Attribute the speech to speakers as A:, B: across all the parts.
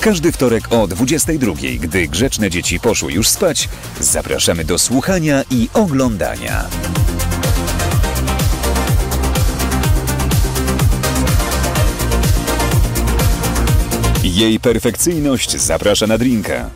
A: Każdy wtorek o 22, gdy grzeczne dzieci poszły już spać, zapraszamy do słuchania i oglądania. Jej perfekcyjność zaprasza na drinka.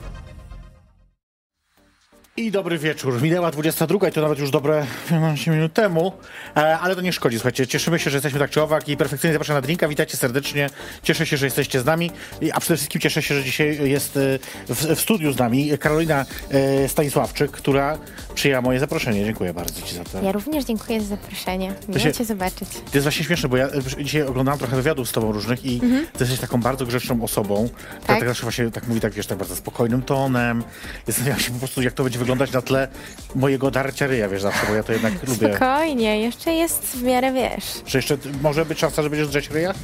B: I dobry wieczór. Minęła 22 i to nawet już dobre 15 minut temu, e, ale to nie szkodzi. Słuchajcie, cieszymy się, że jesteśmy tak czy owak i perfekcyjnie zapraszam na drinka. Witajcie serdecznie. Cieszę się, że jesteście z nami, a przede wszystkim cieszę się, że dzisiaj jest e, w, w studiu z nami Karolina e, Stanisławczyk, która przyjęła moje zaproszenie. Dziękuję bardzo Ci za to.
C: Ja również dziękuję za zaproszenie. Miło
B: się-
C: cię zobaczyć.
B: To jest właśnie śmieszne, bo ja dzisiaj oglądałam trochę wywiadów z tobą różnych i ty jesteś taką bardzo grzeczną osobą, która
C: Mhm. Tak.
B: tak zawsze właśnie tak mówi tak, wiesz, tak bardzo spokojnym tonem. Zastanawiam się po prostu, jak to będzie wyglądać na tle mojego darcia ryja, wiesz, zawsze, bo ja to jednak lubię.
C: Spokojnie, jeszcze jest w miarę, wiesz.
B: Czy jeszcze może być szansa, że będziesz drzeć ryja?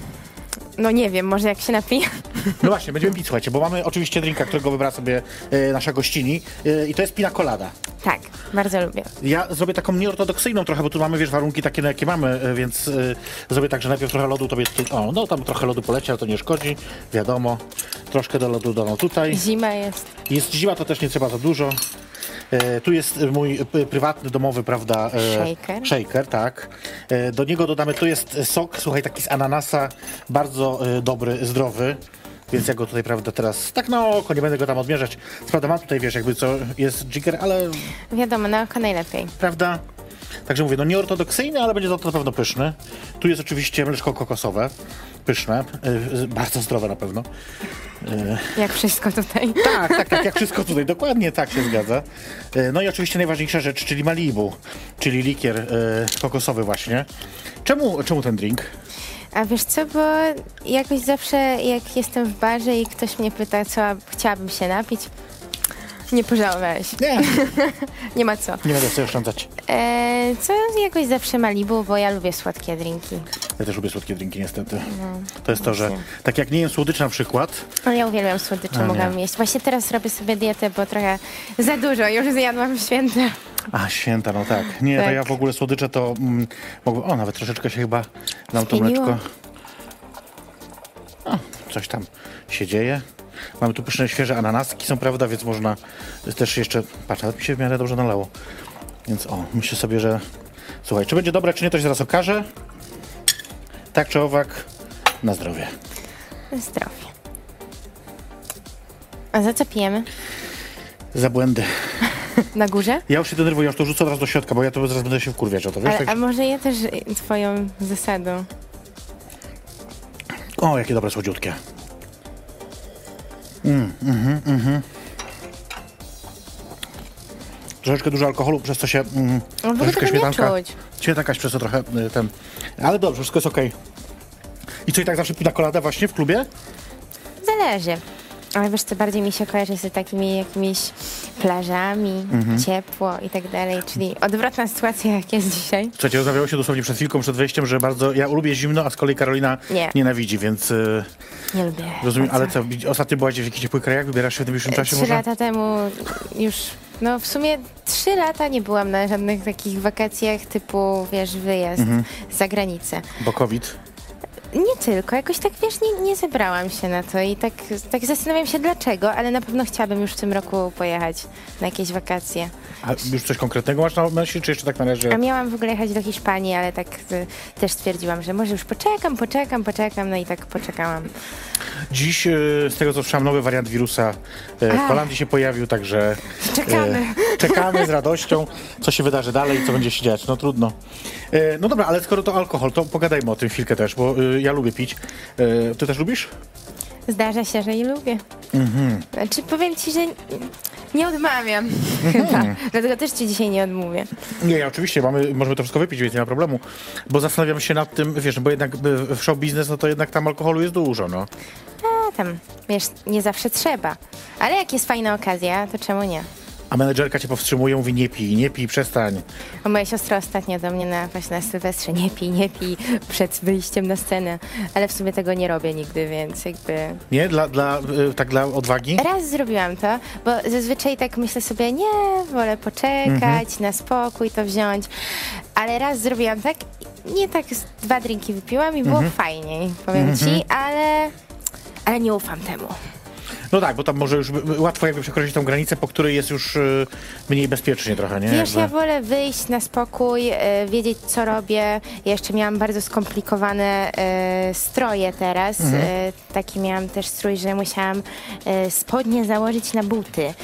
C: No nie wiem, może jak się napiję.
B: No właśnie, będziemy pić, słuchajcie, bo mamy oczywiście drinka, którego wybrała sobie e, nasza gościni e, i to jest pina colada.
C: Tak, bardzo lubię.
B: Ja zrobię taką nieortodoksyjną trochę, bo tu mamy, wiesz, warunki takie, na jakie mamy, e, więc e, zrobię tak, że najpierw trochę lodu tobie tutaj, o, no tam trochę lodu poleci, ale to nie szkodzi, wiadomo. Troszkę do lodu dano tutaj.
C: Zima jest.
B: Jest zima, to też nie trzeba za dużo. E, tu jest mój prywatny, domowy, prawda? e,
C: Shaker.
B: Shaker, tak. E, do niego dodamy, tu jest sok, słuchaj, taki z ananasa, bardzo dobry, zdrowy. Więc ja go tutaj, prawda, teraz tak na oko, nie będę go tam odmierzać. Co Prawda, mam tutaj, wiesz, jakby co jest jigger, ale
C: Wiadomo, na oko najlepiej.
B: prawda? Także mówię, no nieortodoksyjny, ale będzie to na pewno pyszny. Tu jest oczywiście mleczko kokosowe, pyszne, e, bardzo zdrowe na pewno.
C: Jak wszystko tutaj.
B: Tak, tak, tak, jak wszystko tutaj, dokładnie tak się zgadza. No i oczywiście najważniejsza rzecz, czyli Malibu, czyli likier kokosowy właśnie. Czemu, czemu ten drink?
C: A wiesz co, bo jakoś zawsze jak jestem w barze i ktoś mnie pyta, co chciałabym się napić, nie pożałowałeś.
B: Nie,
C: Nie ma co.
B: nie będę sobie oszczędzać.
C: E, co jakoś zawsze Malibu, bo ja lubię słodkie drinki.
B: Ja też lubię słodkie drinki niestety. To jest to, że tak jak nie jem słodycz na przykład,
C: No ja uwielbiam słodycze,
B: A,
C: mogłam jeść. Właśnie teraz robię sobie dietę, bo trochę za dużo już zjadłam w święta.
B: a święta, no tak. Nie, to
C: Tak.
B: ja w ogóle słodycze to mm, mogę, o nawet troszeczkę się chyba dam to mleczko. O, coś tam się dzieje. Mamy tu pyszne, świeże ananaski są, prawda, więc można też jeszcze, patrz, nawet mi się w miarę dobrze nalało. Więc o, myślę sobie, że słuchaj, czy będzie dobre, czy nie, to się zaraz okaże. Tak czy owak, na zdrowie.
C: Zdrowie. A za co pijemy?
B: Za błędy.
C: Na górze?
B: Ja już się denerwuję, już to rzucę od razu do środka, bo ja to zaraz będę się wkurwiać o to, wiesz?
C: Ale,
B: Tak,
C: a może ja też twoją zasadą.
B: o, jakie dobre słodziutkie. Mm, mhm, mhm. Troszeczkę dużo alkoholu, przez co się mm,
C: No,
B: troszeczkę
C: nie
B: śmietanka.
C: czuć.
B: Śmietanka się przez to trochę y, ten. Ale dobrze, wszystko jest okej. I co i tak zawsze pina colada właśnie w klubie?
C: Zależy. Ale wiesz co, bardziej mi się kojarzy z takimi jakimiś plażami,
B: Mhm.
C: ciepło i tak dalej, czyli odwrotna sytuacja jak jest dzisiaj.
B: Słuchajcie, rozmawiało się dosłownie przed chwilką, przed wejściem, że bardzo. Ja lubię zimno, a z kolei Karolina
C: Nie.
B: nienawidzi, więc y,
C: Nie lubię.
B: rozumiem. Ale co, ostatnio byłaś w jakichś ciepłych krajach? Wybierasz się w tym bliższym czasie
C: Trzy
B: może?
C: lata temu już, no w sumie trzy lata nie byłam na żadnych takich wakacjach typu, wiesz, wyjazd
B: Mhm.
C: za granicę.
B: Bo COVID.
C: Nie tylko, jakoś tak wiesz, nie, nie zebrałam się na to i tak, tak zastanawiam się dlaczego, ale na pewno chciałabym już w tym roku pojechać na jakieś wakacje.
B: A już coś konkretnego masz na myśli, czy jeszcze tak na razie?
C: A miałam w ogóle jechać do Hiszpanii, ale tak y, też stwierdziłam, że może już poczekam, poczekam, poczekam, no i tak poczekałam.
B: Dziś, e, z tego co słyszałem, nowy wariant wirusa e, w. Holandii się pojawił, także
C: Czekamy.
B: e, czekamy z radością, co się wydarzy dalej i co będzie się dziać. No trudno. E, No dobra, ale skoro to alkohol, to pogadajmy o tym chwilkę też, bo e, ja lubię pić. E, Ty też lubisz?
C: Zdarza się, że nie lubię.
B: Mhm.
C: Znaczy powiem ci, że nie odmawiam chyba, dlatego też ci dzisiaj nie odmówię.
B: Nie, oczywiście, mamy, możemy to wszystko wypić, więc nie ma problemu. Bo zastanawiam się nad tym, wiesz, bo jednak e, w show biznes, no to jednak tam alkoholu jest dużo, no.
C: A tam, wiesz, nie zawsze trzeba. Ale jak jest fajna okazja, to czemu nie?
B: A menedżerka cię powstrzymuje, mówi nie pij, nie pij, przestań.
C: A moja siostra ostatnio do mnie na, właśnie na Sylwestrze, nie pij, nie pij przed wyjściem na scenę. Ale w sumie tego nie robię nigdy, więc jakby...
B: Nie? Dla, dla, y, tak dla odwagi?
C: Raz zrobiłam to, bo zazwyczaj tak myślę sobie, nie, wolę poczekać, na spokój to wziąć. Ale raz zrobiłam tak, nie tak dwa drinki wypiłam i było fajniej, powiem ci, ale, ale nie ufam temu.
B: No tak, bo tam może już y, łatwo jakby przekroczyć tą granicę, po której jest już y, mniej bezpiecznie trochę, nie?
C: Wiesz,
B: Jakby.
C: ja wolę wyjść na spokój, e, wiedzieć co robię. Ja jeszcze miałam bardzo skomplikowane e, stroje teraz.
B: Mhm.
C: Taki miałam też strój, że musiałam spodnie założyć na buty.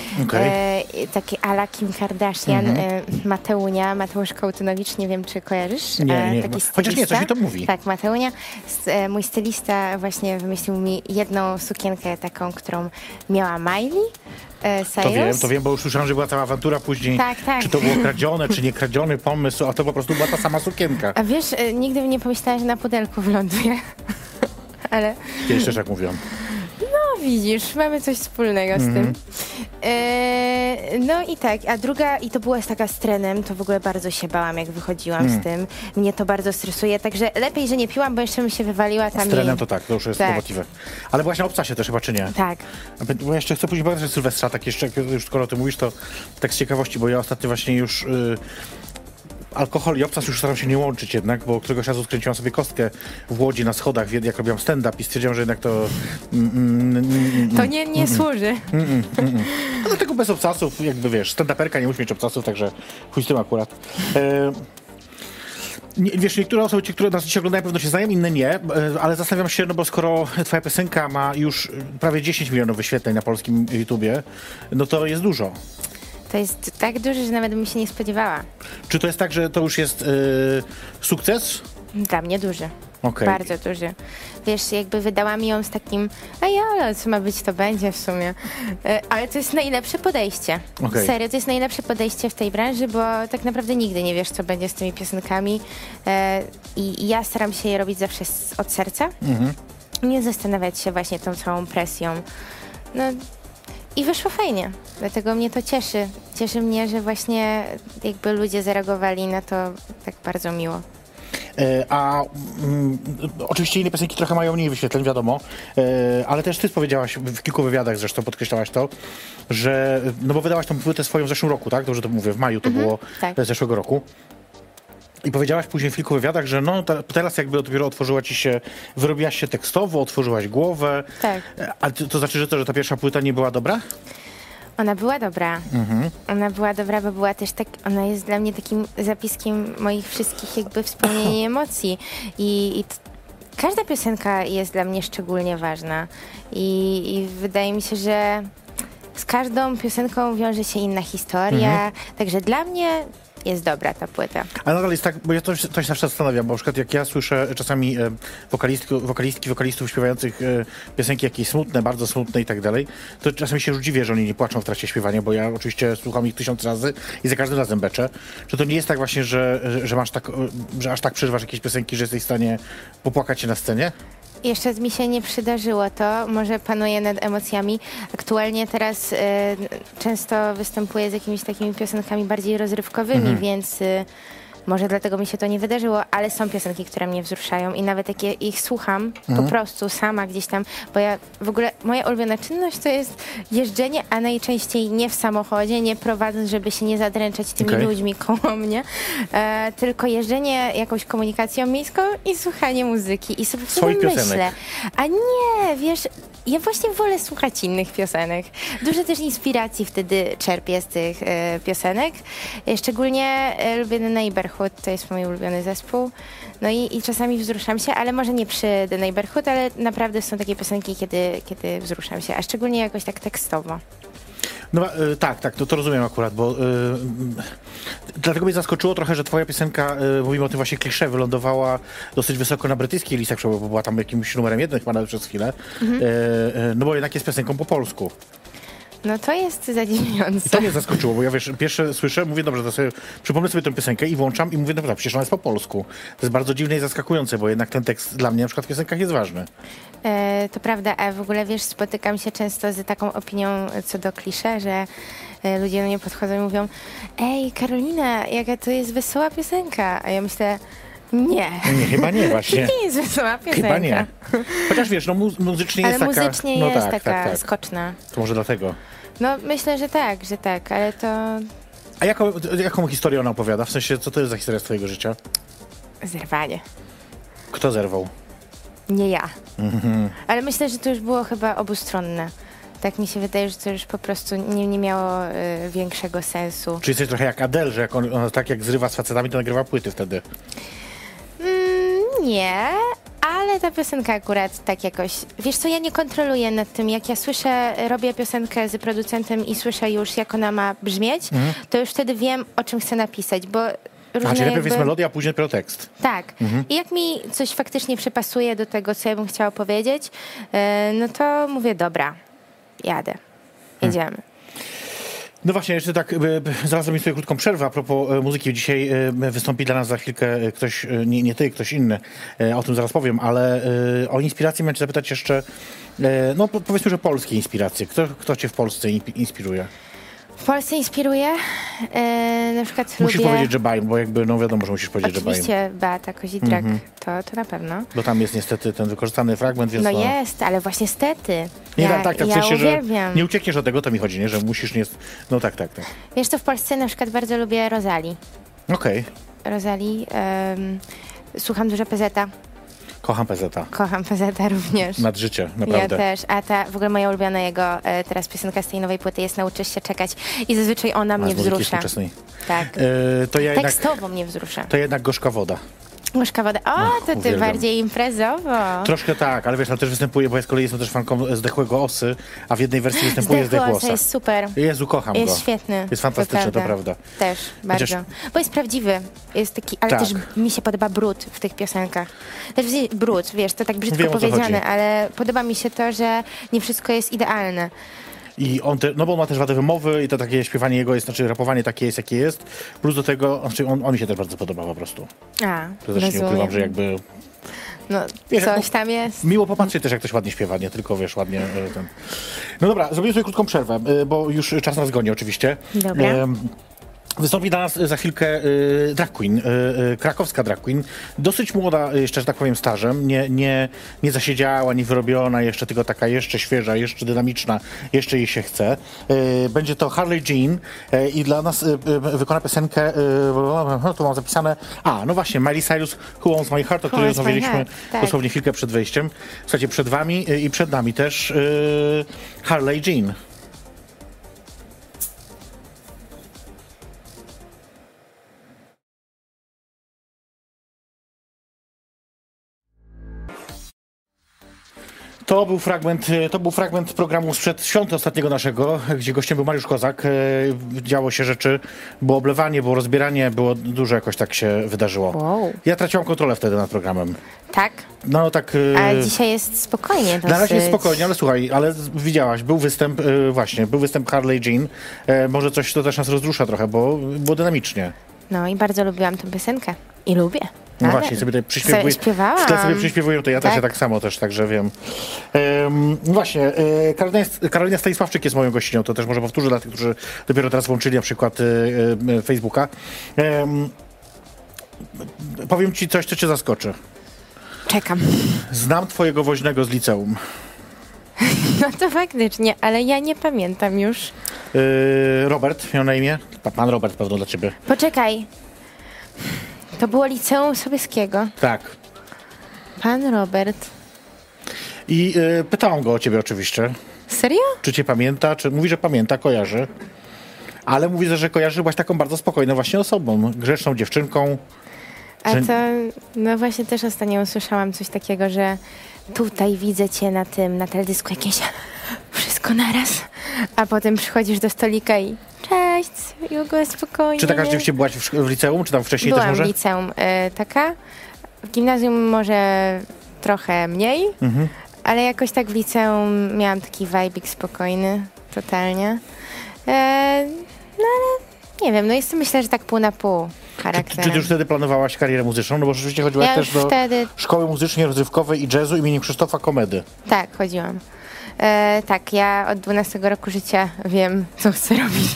C: I taki ala Kim Kardashian, e, Mateunia, Mateusz Kołtynowicz, nie wiem czy kojarzysz?
B: Nie,
C: E,
B: nie,
C: taki
B: chociaż nie, coś mi to mówi.
C: Tak, Mateunia. E, Mój stylista właśnie wymyślił mi jedną sukienkę taką, którą miała Miley. e,
B: To wiem, to wiem, bo już słyszałem, że była cała awantura później.
C: Tak, tak.
B: Czy to było kradzione, czy nie kradziony pomysł, a to po prostu była ta sama sukienka.
C: A wiesz, e, nigdy bym nie pomyślała, że na pudelku wyląduje. Ale
B: Kiedyś też tak mówiłam.
C: No widzisz, mamy coś wspólnego z
B: Mhm.
C: tym. E, no i tak, a druga, i to była taka z trenem, to w ogóle bardzo się bałam, jak wychodziłam z tym. Mnie to bardzo stresuje, także lepiej, że nie piłam, bo jeszcze bym się wywaliła tam
B: Z trenem to tak, to już jest
C: Tak.
B: kłopotliwe. Ale właśnie na obcasie też chyba, czy nie?
C: Tak.
B: Bo ja jeszcze chcę później powiedzieć, że Sylwestra, tak jeszcze, już skoro o tym mówisz, to tak z ciekawości, bo ja ostatnio właśnie już... Y, Alkohol i obcas już staram się nie łączyć jednak, bo któregoś razu skręciłam sobie kostkę w Łodzi na schodach, jak robiłam stand-up i stwierdziłam, że jednak to... Mm, mm, mm,
C: To nie, nie służy.
B: A dlatego bez obcasów, jakby wiesz, stand-uperka nie musi mieć obcasów, także chuj z tym akurat. E, nie, wiesz, niektóre osoby, które nas dzisiaj oglądają, pewno się znają, inne nie, e, ale zastanawiam się, no bo skoro twoja piosenka ma już prawie 10 milionów wyświetleń na polskim YouTubie, no to jest dużo.
C: To jest tak duży, że nawet bym się nie spodziewała.
B: Czy to jest tak, że to już jest e, sukces?
C: Dla mnie duży.
B: Okej.
C: Bardzo duży. Wiesz, jakby wydałam ją z takim, a ja, ale co ma być, to będzie w sumie. E, Ale to jest najlepsze podejście.
B: Okej.
C: Serio, to jest najlepsze podejście w tej branży, bo tak naprawdę nigdy nie wiesz, co będzie z tymi piosenkami. E, I ja staram się je robić zawsze od serca. Nie zastanawiać się właśnie tą całą presją. No i wyszło fajnie. Dlatego mnie to cieszy. Cieszy mnie, że właśnie jakby ludzie zareagowali na to tak bardzo miło.
B: E, A mm, oczywiście inne piosenki trochę mają mniej wyświetleń, wiadomo, e, ale też ty powiedziałaś w kilku wywiadach, zresztą podkreślałaś to, że no bo wydałaś tą płytę swoją w zeszłym roku, tak? Dobrze to mówię, w maju to było
C: tak.
B: zeszłego roku. I powiedziałaś później w kilku wywiadach, że no te, teraz jakby dopiero otworzyła ci się, wyrobiłaś się tekstowo, otworzyłaś głowę.
C: Tak.
B: E, A to, to znaczy, że to, że ta pierwsza płyta nie była dobra?
C: Ona była dobra. Ona była dobra, bo była też tak, ona jest dla mnie takim zapiskiem moich wszystkich jakby wspomnień i emocji. I, i każda piosenka jest dla mnie szczególnie ważna. I, I wydaje mi się, że z każdą piosenką wiąże się inna historia. Także dla mnie jest dobra ta płyta.
B: Ale nadal jest tak, bo ja to, to się zawsze zastanawiam, bo na przykład jak ja słyszę czasami e, wokalistki, wokalistki, wokalistów śpiewających e, piosenki jakieś smutne, bardzo smutne i tak dalej, to czasami się już dziwię, że oni nie płaczą w trakcie śpiewania, bo ja oczywiście słucham ich tysiąc razy i za każdym razem beczę. Czy to nie jest tak właśnie, że, że, masz tak, że aż tak przeżywasz jakieś piosenki, że jesteś w stanie popłakać się na scenie?
C: Jeszcze mi się nie przydarzyło to, może panuję nad emocjami. Aktualnie teraz e, często występuję z jakimiś takimi piosenkami bardziej rozrywkowymi, więc e, może dlatego mi się to nie wydarzyło, ale są piosenki, które mnie wzruszają i nawet jak ja ich słucham po prostu sama gdzieś tam, bo ja w ogóle, moja ulubiona czynność to jest jeżdżenie, a najczęściej nie w samochodzie, nie prowadząc, żeby się nie zadręczać tymi
B: Okej.
C: ludźmi koło mnie, e, tylko jeżdżenie jakąś komunikacją miejską i słuchanie muzyki i sobie
B: Swoich
C: myślę. A nie, wiesz, ja właśnie wolę słuchać innych piosenek. Dużo też inspiracji wtedy czerpię z tych e, piosenek. Szczególnie e, lubię The Neighborhood, to jest mój ulubiony zespół. No i, i czasami wzruszam się, ale może nie przy The Neighborhood, ale naprawdę są takie piosenki, kiedy, kiedy wzruszam się, a szczególnie jakoś tak tekstowo.
B: No e, tak, tak, to, to rozumiem akurat, bo e, dlatego mnie zaskoczyło trochę, że twoja piosenka, e, mówimy o tym właśnie klisze, wylądowała dosyć wysoko na brytyjskich listach, bo była tam jakimś numerem jeden chyba nawet przez chwilę, e, no bo jednak jest piosenką po polsku.
C: No to jest zadziwiające.
B: I to mnie zaskoczyło, bo ja wiesz, pierwsze słyszę, mówię, dobrze, to sobie przypomnę sobie tę piosenkę i włączam i mówię, no przecież ona jest po polsku. To jest bardzo dziwne i zaskakujące, bo jednak ten tekst dla mnie na przykład w piosenkach jest ważny.
C: E, to prawda, a w ogóle wiesz, spotykam się często z taką opinią co do klisze, że e, ludzie do mnie podchodzą i mówią ej Karolina, jaka to jest wesoła piosenka, a ja myślę nie.
B: Nie, chyba nie właśnie.
C: To nie jest wesoła piosenka.
B: Chyba nie. Chociaż wiesz, no mu muzycznie
C: Ale
B: jest taka...
C: muzycznie
B: no
C: jest
B: tak,
C: taka
B: tak, tak.
C: skoczna.
B: To może dlatego.
C: No myślę, że tak, że tak, ale to
B: A jaką, jaką historię ona opowiada? W sensie, co to jest za historia z twojego życia?
C: zerwanie.
B: Kto zerwał?
C: Nie ja. Ale myślę, że to już było chyba obustronne. Tak mi się wydaje, że to już po prostu nie, nie miało y, większego sensu.
B: Czy jesteś trochę jak Adele, że jak on, ona tak jak zrywa z facetami, to nagrywa płyty wtedy?
C: Nie, ale ta piosenka akurat tak jakoś. Wiesz co, ja nie kontroluję nad tym. Jak ja słyszę, robię piosenkę z producentem i słyszę już, jak ona ma brzmieć, to już wtedy wiem, o czym chcę napisać, bo. Różne
B: A, czyli najpierw jest melodia, a później dopiero tekst.
C: Tak. I jak mi coś faktycznie przypasuje do tego, co ja bym chciała powiedzieć, e, no to mówię, dobra, jadę. Jedziemy.
B: No właśnie, jeszcze tak, e, zaraz zrobimy sobie krótką przerwę a propos e, muzyki. Dzisiaj e, wystąpi dla nas za chwilkę ktoś, nie, nie ty, ktoś inny, o tym zaraz powiem, ale o inspirację miałem cię zapytać jeszcze, no po- powiedzmy, że polskie inspiracje. Kto, kto cię w Polsce in- inspiruje?
C: W Polsce inspiruje, e, na przykład
B: Musisz
C: lubię...
B: powiedzieć, że Baim, bo jakby, no wiadomo, że musisz powiedzieć, że Baim.
C: Oczywiście Beata Kozidrak, to, to na pewno.
B: Bo tam jest niestety ten wykorzystany fragment, więc
C: No
B: no...
C: jest, ale właśnie stety.
B: Nie,
C: ja,
B: tak, tak, tak, w
C: ja
B: sensie, że nie uciekniesz od tego, to mi chodzi, nie? Że musisz nie... No tak, tak, tak.
C: Wiesz co, w Polsce na przykład bardzo lubię Rosali.
B: Okej,
C: Rosali, em, słucham dużo PZ-a,
B: kocham PZ-a.
C: kocham PZ-a również.
B: Nad życie,
C: Ja
B: naprawdę.
C: też, a ta w ogóle moja ulubiona jego e, teraz piosenka z tej nowej płyty jest Nauczysz się czekać i zazwyczaj ona
B: A,
C: mnie wzrusza. Tak.
B: E, to ja jednak...
C: Tekstowo mnie wzrusza.
B: To jednak gorzka woda.
C: Łyżka wody. O, to ty
B: uwielbiam.
C: bardziej imprezowo.
B: Troszkę tak, ale wiesz, tam też występuje, bo ja z kolei jestem też fanką Zdechłego Osy, a w jednej wersji występuje Zdechły
C: Osa jest super.
B: Jezu, kocham go.
C: Jest świetny.
B: Jest fantastyczny, to prawda.
C: Też, bardzo.
B: Chociaż-
C: Bo jest prawdziwy. Jest taki, ale
B: Tak.
C: też mi się podoba brud w tych piosenkach. Też brud, wiesz, to tak brzydko
B: Wiem,
C: powiedziane, ale podoba mi się to, że nie wszystko jest idealne.
B: I on, te, no bo on ma też wadę wymowy i to takie śpiewanie jego jest, znaczy rapowanie takie jest, jakie jest. Plus do tego, znaczy on, on mi się też bardzo podoba po prostu.
C: A,
B: To też nie ukrywam, że jakby
C: No,
B: Wiesz,
C: coś
B: no-
C: tam jest.
B: Miło popatrzeć też, jak ktoś ładnie śpiewa, nie tylko, wiesz, ładnie e, ten... No dobra, zrobimy sobie krótką przerwę, e, bo już czas nas goni oczywiście.
C: Dobra.
B: Em, Wystąpi dla nas za chwilkę y, drag queen, y, y, krakowska drag queen. Dosyć młoda, y, jeszcze, że tak powiem, stażem. Nie, nie, nie zasiedziała, nie wyrobiona, jeszcze tylko taka jeszcze świeża, jeszcze dynamiczna, jeszcze jej się chce. Y, będzie to Harley Jean y, i dla nas y, y, wykona piosenkę, y, tu mam zapisane, a, no właśnie, Miley Cyrus, Who Owns My Heart, o której rozmawialiśmy
C: tak.
B: dosłownie chwilkę przed wejściem. Słuchajcie, przed wami y, i przed nami też y, Harley Jean. To był fragment, e, to był fragment programu sprzed świąt ostatniego naszego, gdzie gościem był Mariusz Kozak. E, Działo się rzeczy, było oblewanie, było rozbieranie, było dużo jakoś tak się wydarzyło.
C: Wow.
B: Ja traciłam kontrolę wtedy nad programem.
C: Tak?
B: No tak. e,
C: A dzisiaj jest spokojnie dosyć.
B: na razie jest spokojnie, ale słuchaj, ale widziałaś, był występ, e, właśnie, był występ Harley Jean. Może coś to też nas rozrusza trochę, bo było dynamicznie.
C: No i bardzo lubiłam tę piosenkę. I lubię.
B: No
C: Ale
B: właśnie, sobie tutaj przyśpiewuję.
C: sobie
B: sobie przyśpiewują, to ja też
C: Tak.
B: się tak samo też, także wiem. Um, właśnie, e, Karolina, Karolina Stanisławczyk jest moją gościnią, to też może powtórzę dla tych, którzy dopiero teraz włączyli na przykład e, e, Facebooka. Em, powiem ci coś, co cię zaskoczy.
C: Czekam.
B: Znam twojego woźnego z liceum.
C: No to faktycznie, ale ja nie pamiętam już.
B: E, Robert miał na imię? Pa- Pan Robert pewno dla ciebie.
C: Poczekaj. To było liceum Sobieskiego.
B: Tak.
C: Pan Robert.
B: I e, pytałam go o ciebie oczywiście.
C: Serio?
B: Czy cię pamięta? Czy mówi, że pamięta, kojarzy. Ale mówi, że kojarzy byłaś taką bardzo spokojną właśnie osobą, grzeczną dziewczynką.
C: A
B: Że-
C: to, no właśnie też ostatnio usłyszałam coś takiego, że tutaj widzę cię na tym, na teledysku jakieś wszystko naraz, a potem przychodzisz do stolika i cześć, Jugo, spokojnie.
B: Czy taka rzeczywiście byłaś w, w liceum, czy tam wcześniej
C: Byłam
B: też
C: w
B: może?
C: liceum y, taka, w gimnazjum może trochę mniej,
B: Mhm.
C: ale jakoś tak w liceum miałam taki vibik spokojny. totalnie. E, no ale nie wiem, no jestem myślę, że tak pół na pół
B: Czy, czy ty już wtedy planowałaś karierę muzyczną? No bo rzeczywiście chodziłaś
C: Ja
B: też do
C: wtedy-
B: szkoły muzycznej, rozrywkowej i jazzu imieniem Krzysztofa Komedy.
C: Tak, chodziłam. E, tak, ja od 12 roku życia wiem, co chcę robić.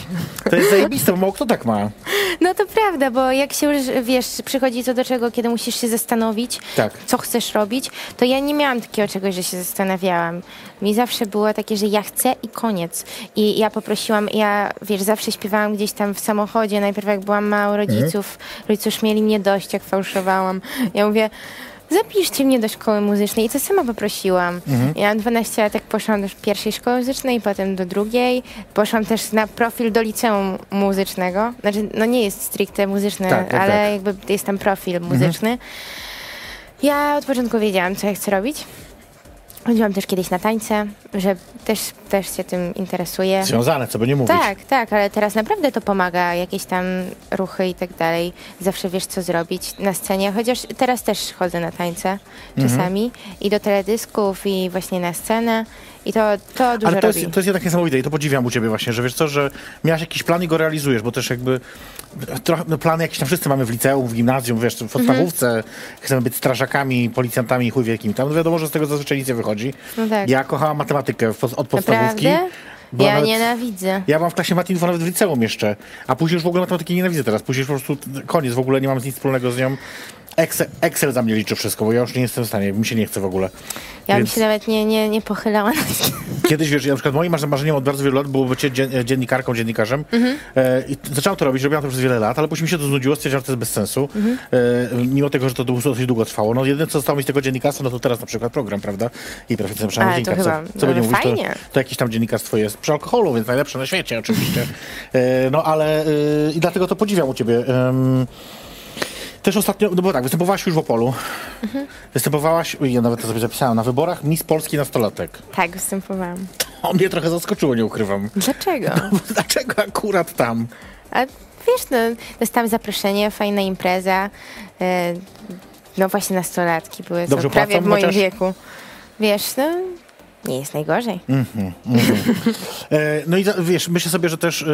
B: To jest zajebiste, bo mało kto tak ma.
C: No to prawda, bo jak się już, wiesz, przychodzi co do czego, kiedy musisz się zastanowić,
B: Tak.
C: co chcesz robić, to ja nie miałam takiego czegoś, że się zastanawiałam. Mi zawsze było takie, że ja chcę i koniec. I ja poprosiłam, ja, wiesz, zawsze śpiewałam gdzieś tam w samochodzie, najpierw jak byłam mała rodziców, rodzice już mieli mnie dość, jak fałszowałam. Ja mówię, zapiszcie mnie do szkoły muzycznej i to sama poprosiłam. Ja mam 12 lat, jak poszłam do pierwszej szkoły muzycznej, potem do drugiej. Poszłam też na profil do liceum muzycznego. Znaczy, no nie jest stricte muzyczne,
B: Tak, tak,
C: ale
B: tak.
C: jakby jest tam profil muzyczny. Ja od początku wiedziałam, co ja chcę robić. Chodziłam też kiedyś na tańce, że też, też się tym interesuję.
B: Związane, co by nie mówić.
C: Tak, tak, ale teraz naprawdę to pomaga, jakieś tam ruchy i tak dalej. Zawsze wiesz, co zrobić na scenie, chociaż teraz też chodzę na tańce czasami i do teledysków i właśnie na scenę i to, to dużo
B: Ale to
C: robi.
B: jest, to jest jednak niesamowite i to podziwiam u ciebie właśnie, że wiesz co, że miałaś jakiś plan i go realizujesz, bo też jakby trochę, no plany jakieś tam wszyscy mamy w liceum, w gimnazjum, wiesz, w podstawówce,
C: Mhm.
B: chcemy być strażakami, policjantami i chuj wielkimi. Tam wiadomo, że z tego zazwyczaj nic nie wychodzi.
C: No tak.
B: Ja kochałam matematykę w, od podstawówki.
C: Naprawdę?
B: Była
C: Ja
B: nawet-
C: nienawidzę.
B: Ja mam w klasie matematyki nawet w liceum jeszcze, a później już w ogóle matematyki nienawidzę teraz. Później już po prostu koniec, w ogóle nie mam nic wspólnego z nią. Excel, Excel za mnie liczy wszystko, bo ja już nie jestem w stanie, mi się nie chce w ogóle.
C: Ja bym
B: Więc-
C: się nawet nie, nie, nie pochylała na
B: Kiedyś, wiesz, ja na przykład moim marzeniem od bardzo wielu lat było bycie dzien- dziennikarką, dziennikarzem. E, I zaczęłam to robić, robiłam to przez wiele lat, ale później mi się to znudziło, stwierdziłam, że to jest bez sensu. E, mimo tego, że to dosyć długo trwało. No jedyne, co zostało mi z tego dziennikarstwa, no to teraz na przykład program, prawda? I
C: Ale
B: przynajmniej
C: to
B: dziennikarstwo. Co nie
C: no,
B: mówić, to,
C: fajnie.
B: to jakieś tam dziennikarstwo jest przy alkoholu, więc najlepsze na świecie oczywiście. E, no ale e, i dlatego to podziwiam u ciebie. Też ostatnio, no bo tak, występowałaś już w Opolu. Występowałaś, oj, ja nawet to sobie zapisałam, na wyborach Miss Polski nastolatek.
C: Tak, występowałam.
B: O mnie trochę zaskoczyło, nie ukrywam.
C: Dlaczego?
B: Dlaczego akurat tam?
C: A wiesz, no, dostałam zaproszenie, fajna impreza. E, no właśnie nastolatki były,
B: Dobrze
C: prawie w moim
B: chociaż?
C: wieku. Wiesz, no, nie jest najgorzej.
B: E, no i wiesz, myślę sobie, że też.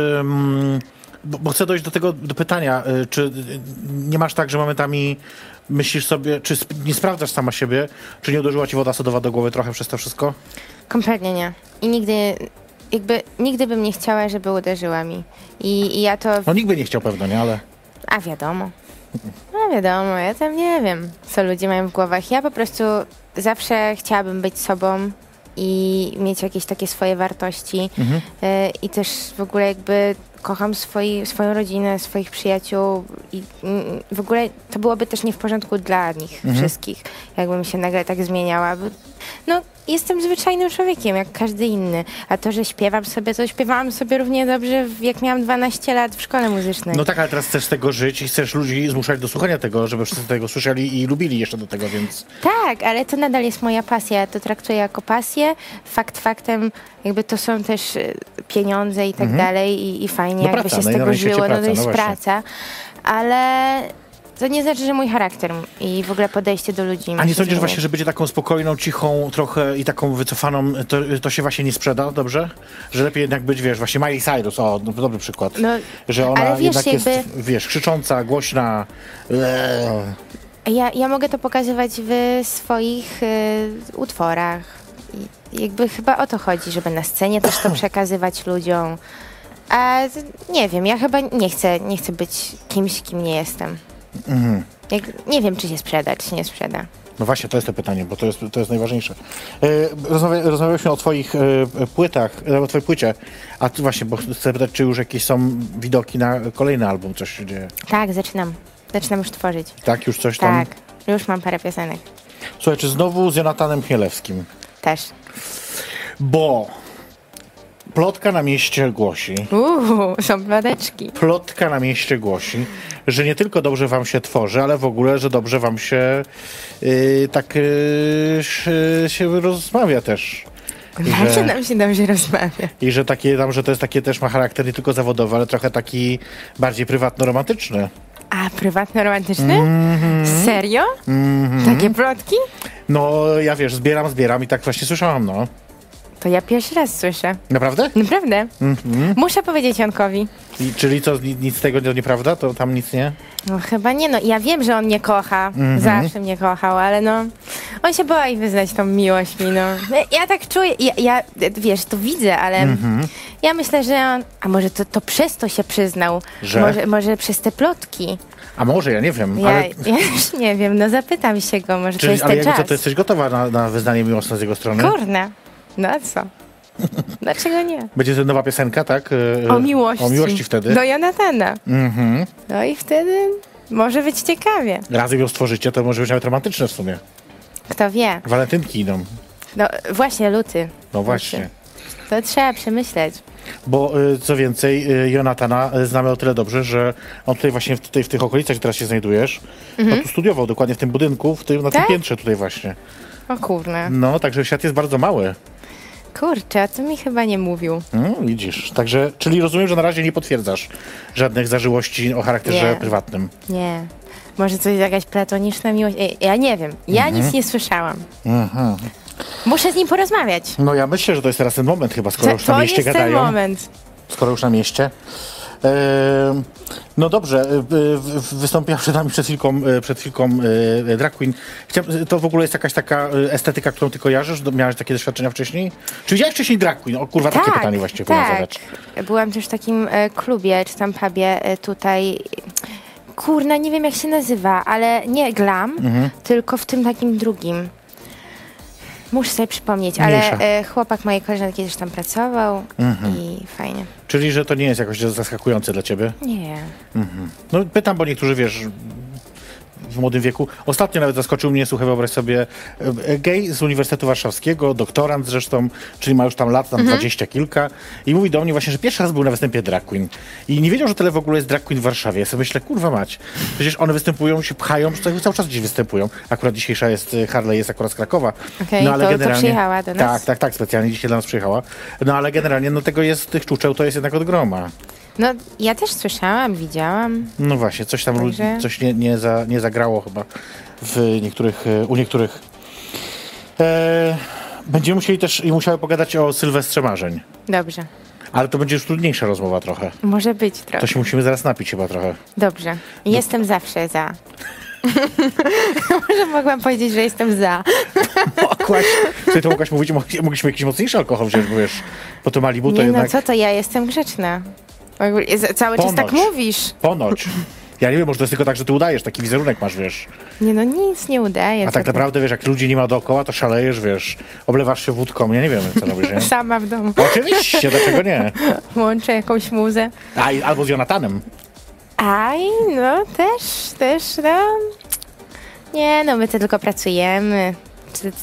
B: Bo, bo chcę dojść do tego do pytania, y, czy y, nie masz tak, że momentami myślisz sobie, czy nie sprawdzasz sama siebie, czy nie uderzyła ci woda sodowa do głowy trochę przez to wszystko?
C: Kompletnie nie. I nigdy, jakby, nigdy bym nie chciała, żeby uderzyła mi. I, i ja to,
B: No nikt by nie chciał pewno, nie? Ale
C: a wiadomo. A wiadomo, ja tam nie wiem, co ludzie mają w głowach. Ja po prostu zawsze chciałabym być sobą i mieć jakieś takie swoje wartości. E, I też w ogóle jakby kocham swoi, swoją rodzinę, swoich przyjaciół i w ogóle to byłoby też nie w porządku dla nich wszystkich, jakbym się nagle tak zmieniała. Bo, no, jestem zwyczajnym człowiekiem, jak każdy inny. A to, że śpiewam sobie, to śpiewałam sobie równie dobrze, jak miałam 12 lat w szkole muzycznej.
B: no tak, ale teraz chcesz tego żyć i chcesz ludzi zmuszać do słuchania tego, żeby wszyscy tego słyszeli i lubili jeszcze do tego, więc
C: Tak, ale to nadal jest moja pasja. Ja to traktuję jako pasję. Fakt faktem, jakby to są też e, pieniądze i tak dalej i, i fajnie
B: No
C: jakby
B: praca,
C: się z
B: no
C: tego
B: świecie
C: żyło.
B: praca,
C: no to jest
B: no
C: praca. Ale to nie znaczy, że mój charakter i w ogóle podejście do ludzi
B: A nie sądzisz
C: zmieniać.
B: właśnie, że będzie taką spokojną, cichą trochę i taką wycofaną, to, to się właśnie nie sprzeda, dobrze? Że lepiej jednak być, wiesz, właśnie Miley Cyrus, o, no, dobry przykład.
C: No,
B: że ona
C: ale wiesz,
B: jednak jest,
C: jakby-
B: wiesz, krzycząca, głośna. Eee.
C: Ja, ja mogę to pokazywać w swoich y, utworach. I jakby chyba o to chodzi, żeby na scenie też to przekazywać ludziom. A nie wiem, ja chyba nie chcę, nie chcę być kimś, kim nie jestem.
B: Mhm.
C: Jak, nie wiem, czy się sprzeda, czy się nie sprzeda.
B: No właśnie, to jest to pytanie, bo to jest, to jest najważniejsze. E, rozmawia, rozmawialiśmy o twoich e, płytach, e, o twojej płycie, a tu właśnie, bo chcę pytać, czy już jakieś są widoki na kolejny album, coś się dzieje.
C: Tak, zaczynam. Zaczynam już tworzyć.
B: Tak, już coś tam?
C: Tak, już mam parę piosenek.
B: Słuchaj, czy znowu z Jonathanem Chmielewskim?
C: Też.
B: Bo plotka na mieście głosi,
C: Uuu, są pladeczki.
B: plotka na mieście głosi, że nie tylko dobrze wam się tworzy, ale w ogóle, że dobrze wam się yy, tak yy, się- rozmawia też.
C: Zawsze
B: że,
C: nam się dobrze rozmawia.
B: I że takie tam, że to jest takie też ma charakter nie tylko zawodowy, ale trochę taki bardziej prywatno-romantyczny.
C: A, prywatno-romantyczny?
B: Mhm.
C: Serio? Takie plotki?
B: No ja wiesz, zbieram, zbieram i tak właśnie słyszałam, no.
C: To ja pierwszy raz słyszę.
B: Naprawdę?
C: Naprawdę. Muszę powiedzieć Jankowi.
B: I, czyli co, ni- nic z tego to nieprawda? To tam nic nie?
C: No chyba nie, no ja wiem, że on mnie kocha. Zawsze mnie kochał, ale no... On się boi wyznać tą miłość mi, no. Ja tak czuję, ja, ja wiesz, to widzę, ale ja myślę, że on... A może to, to przez to się przyznał?
B: Że?
C: Może, może przez te plotki?
B: A może, ja nie wiem,
C: Ja,
B: ale...
C: ja już nie wiem, no zapytam się go, może to
B: Czyli,
C: jest
B: ale
C: ten
B: jakby
C: czas.
B: co, to jesteś gotowa na, na wyznanie miłosne z jego strony?
C: Kurna. No a co? Dlaczego nie?
B: Będzie to nowa piosenka, tak? E,
C: O miłości.
B: O miłości wtedy.
C: Do Jonatana.
B: Mhm.
C: No i wtedy może być ciekawie.
B: Razem ją stworzycie, to może być nawet romantyczne w sumie.
C: Kto wie?
B: Walentynki idą.
C: No właśnie, luty.
B: No właśnie.
C: To trzeba przemyśleć.
B: Bo y, co więcej, Jonatana znamy o tyle dobrze, że on tutaj właśnie w, tutaj, w tych okolicach, gdzie teraz się znajdujesz, no tu studiował dokładnie w tym budynku, w tym, na tym
C: Tak?
B: piętrze tutaj właśnie.
C: O kurna.
B: No, także świat jest bardzo mały.
C: Kurczę, a to mi chyba nie mówił.
B: Mm, widzisz. Także, czyli rozumiem, że na razie nie potwierdzasz żadnych zażyłości o charakterze
C: Nie.
B: prywatnym.
C: Nie. Może coś jakaś platoniczna miłość? Ja nie wiem. Ja nic nie słyszałam. Muszę z nim porozmawiać.
B: No ja myślę, że to jest teraz ten moment chyba, skoro
C: To,
B: już na
C: to
B: mieście
C: jest ten
B: gadają.
C: moment.
B: Skoro już na mieście. No dobrze, e, wystąpiła przed nami przed chwilką, e, przed chwilką e, drag queen. Chciałem, to w ogóle jest jakaś taka estetyka, którą ty kojarzysz? Miałeś takie doświadczenia wcześniej? Czy widziałeś wcześniej drag queen? O kurwa, takie pytanie powinien
C: tak.
B: zadać.
C: Byłam też w takim klubie, czy tam pubie tutaj. Kurna, nie wiem jak się nazywa, ale nie glam,
B: Mhm.
C: tylko w tym takim drugim. Muszę sobie przypomnieć, ale e, chłopak mojej koleżanki też tam pracował i fajnie.
B: Czyli, że to nie jest jakoś zaskakujące dla ciebie?
C: Nie.
B: No pytam, bo niektórzy, wiesz, w młodym wieku. Ostatnio nawet zaskoczył mnie, słuchaj, wyobraź sobie, e, gej z Uniwersytetu Warszawskiego, doktorant zresztą, czyli ma już tam lat, tam dwadzieścia kilka i mówi do mnie właśnie, że pierwszy raz był na występie drag queen i nie wiedział, że tyle w ogóle jest drag queen w Warszawie. Ja sobie myślę, kurwa mać, przecież one występują, się pchają, cały, czas gdzieś występują. Akurat dzisiejsza jest, e, Harley jest akurat z Krakowa.
C: Okej, to- to przyjechała do nas.
B: Tak, tak, tak, specjalnie dzisiaj dla nas przyjechała. No ale generalnie, no tego jest, tych czuczeł to jest jednak od groma.
C: No, ja też słyszałam, widziałam.
B: No właśnie, coś tam
C: Także-
B: coś nie, nie, za, nie zagrało chyba w niektórych, e, u niektórych. E, będziemy musieli też i musiały pogadać o Sylwestrze Marzeń.
C: Dobrze.
B: Ale to będzie już trudniejsza rozmowa trochę.
C: Może być trochę.
B: To się musimy zaraz napić chyba trochę.
C: Dobrze. Jestem zawsze za. Może mogłam powiedzieć, że jestem za.
B: Okłać. Sobie to mogłaś mówić, mogli- mogliśmy jakiś mocniejszy alkohol wziąć, bo wiesz, po to Malibu to
C: Nie
B: jednak
C: no, co to ja jestem grzeczna. Cały czas tak
B: Ponoć.
C: mówisz.
B: ponoć. Ja nie wiem, może to jest tylko tak, że ty udajesz, taki wizerunek masz, wiesz.
C: Nie no, nic nie udaje.
B: A tak naprawdę, wiesz, jak ludzi nie ma dookoła, to szalejesz, wiesz, oblewasz się wódką, ja nie wiem, co robisz, nie?
C: Sama w domu.
B: Oczywiście, dlaczego nie?
C: Łączę jakąś muzę.
B: A, i- albo z Jonatanem.
C: Aj, no też, też, no. Nie no, my to tylko pracujemy.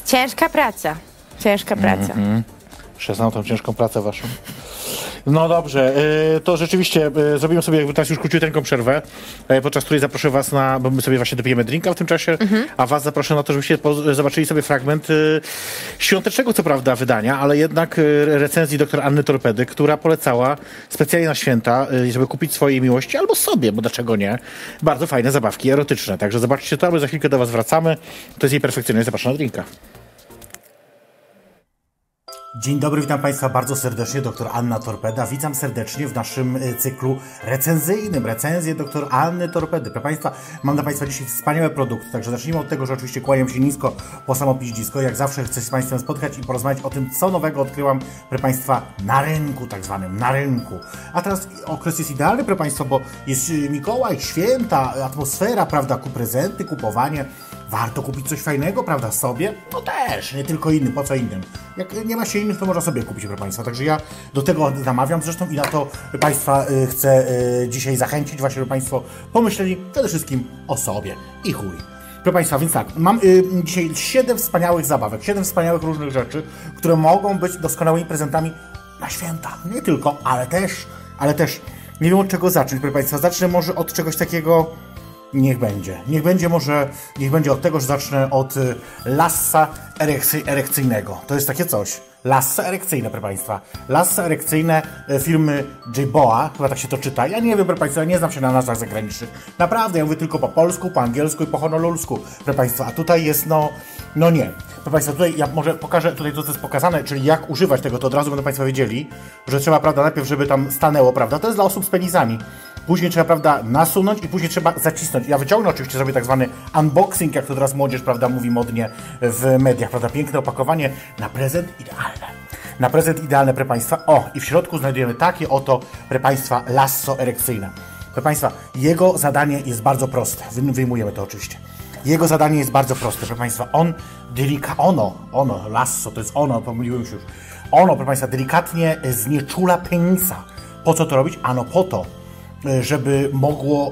C: Ciężka praca. Ciężka praca.
B: Że znam tą ciężką pracę waszą. No dobrze, y, to rzeczywiście y, zrobimy sobie jakby teraz już króciuteńką przerwę, y, podczas której zaproszę was na, bo my sobie właśnie dopijemy drinka w tym czasie, a was zaproszę na to, żebyście zobaczyli sobie fragment świątecznego co prawda wydania, ale jednak recenzji dr Anny Torpedy, która polecała specjalnie na święta, żeby kupić swojej miłości albo sobie, bo dlaczego nie, bardzo fajne zabawki erotyczne. Także zobaczcie to, my za chwilkę do was wracamy. To jest jej perfekcyjnie, zapraszam na drinka. Dzień dobry, witam Państwa bardzo serdecznie, dr Anna Torpeda. Witam serdecznie w naszym y, cyklu recenzyjnym. Recenzje dr Anny Torpedy. Proszę Państwa, mam dla Państwa dzisiaj wspaniałe produkty, także zacznijmy od tego, że oczywiście kłaniam się nisko po samo piździsko. Jak zawsze chcę się z Państwem spotkać i porozmawiać o tym, co nowego odkryłam, proszę Państwa, na rynku tak zwanym, na rynku. A teraz okres jest idealny, proszę Państwa, bo jest y, Mikołaj, święta, atmosfera, prawda, ku prezenty, kupowanie. Warto kupić coś fajnego, prawda, sobie? No też, nie tylko innym, po co innym? Jak nie ma się innych, to można sobie kupić, proszę Państwa. Także ja do tego namawiam zresztą i na to Państwa y, chcę y, dzisiaj zachęcić, właśnie, żeby Państwo pomyśleli przede wszystkim o sobie i chuj. Proszę Państwa, więc tak, mam y, dzisiaj siedem wspaniałych zabawek, siedem wspaniałych różnych rzeczy, które mogą być doskonałymi prezentami na święta. Nie tylko, ale też, ale też nie wiem od czego zacząć, proszę Państwa. Zacznę może od czegoś takiego Niech będzie. Niech będzie może, niech będzie od tego, że zacznę od y, lassa erekcy, erekcyjnego. To jest takie coś. Lassa erekcyjne, proszę Państwa. Lassa erekcyjne e, firmy J-Boa, chyba tak się to czyta. Ja nie wiem, proszę Państwa, ja nie znam się na nazwach zagranicznych. Naprawdę, ja mówię tylko po polsku, po angielsku i po honolulsku, proszę Państwa. A tutaj jest, no, no nie. Proszę Państwa, tutaj ja może pokażę tutaj to, co jest pokazane, czyli jak używać tego, to od razu będą Państwo wiedzieli, że trzeba, prawda, najpierw, żeby tam stanęło, prawda. To jest dla osób z penisami. Później trzeba, prawda, nasunąć i później trzeba zacisnąć. Ja wyciągnę oczywiście, zrobię tak zwany unboxing, jak to teraz młodzież, prawda, mówi modnie w mediach, prawda, piękne opakowanie na prezent idealne. Na prezent idealne, proszę Państwa. O, i w środku znajdujemy takie oto, proszę Państwa, lasso erekcyjne. Proszę Państwa, jego zadanie jest bardzo proste. Wy- Wyjmujemy to oczywiście. Jego zadanie jest bardzo proste, proszę Państwa. On delika, ono, ono, lasso, to jest ono, pomyliłem się już. Ono, proszę Państwa, delikatnie znieczula penisa. Po co to robić? Ano po to, żeby mogło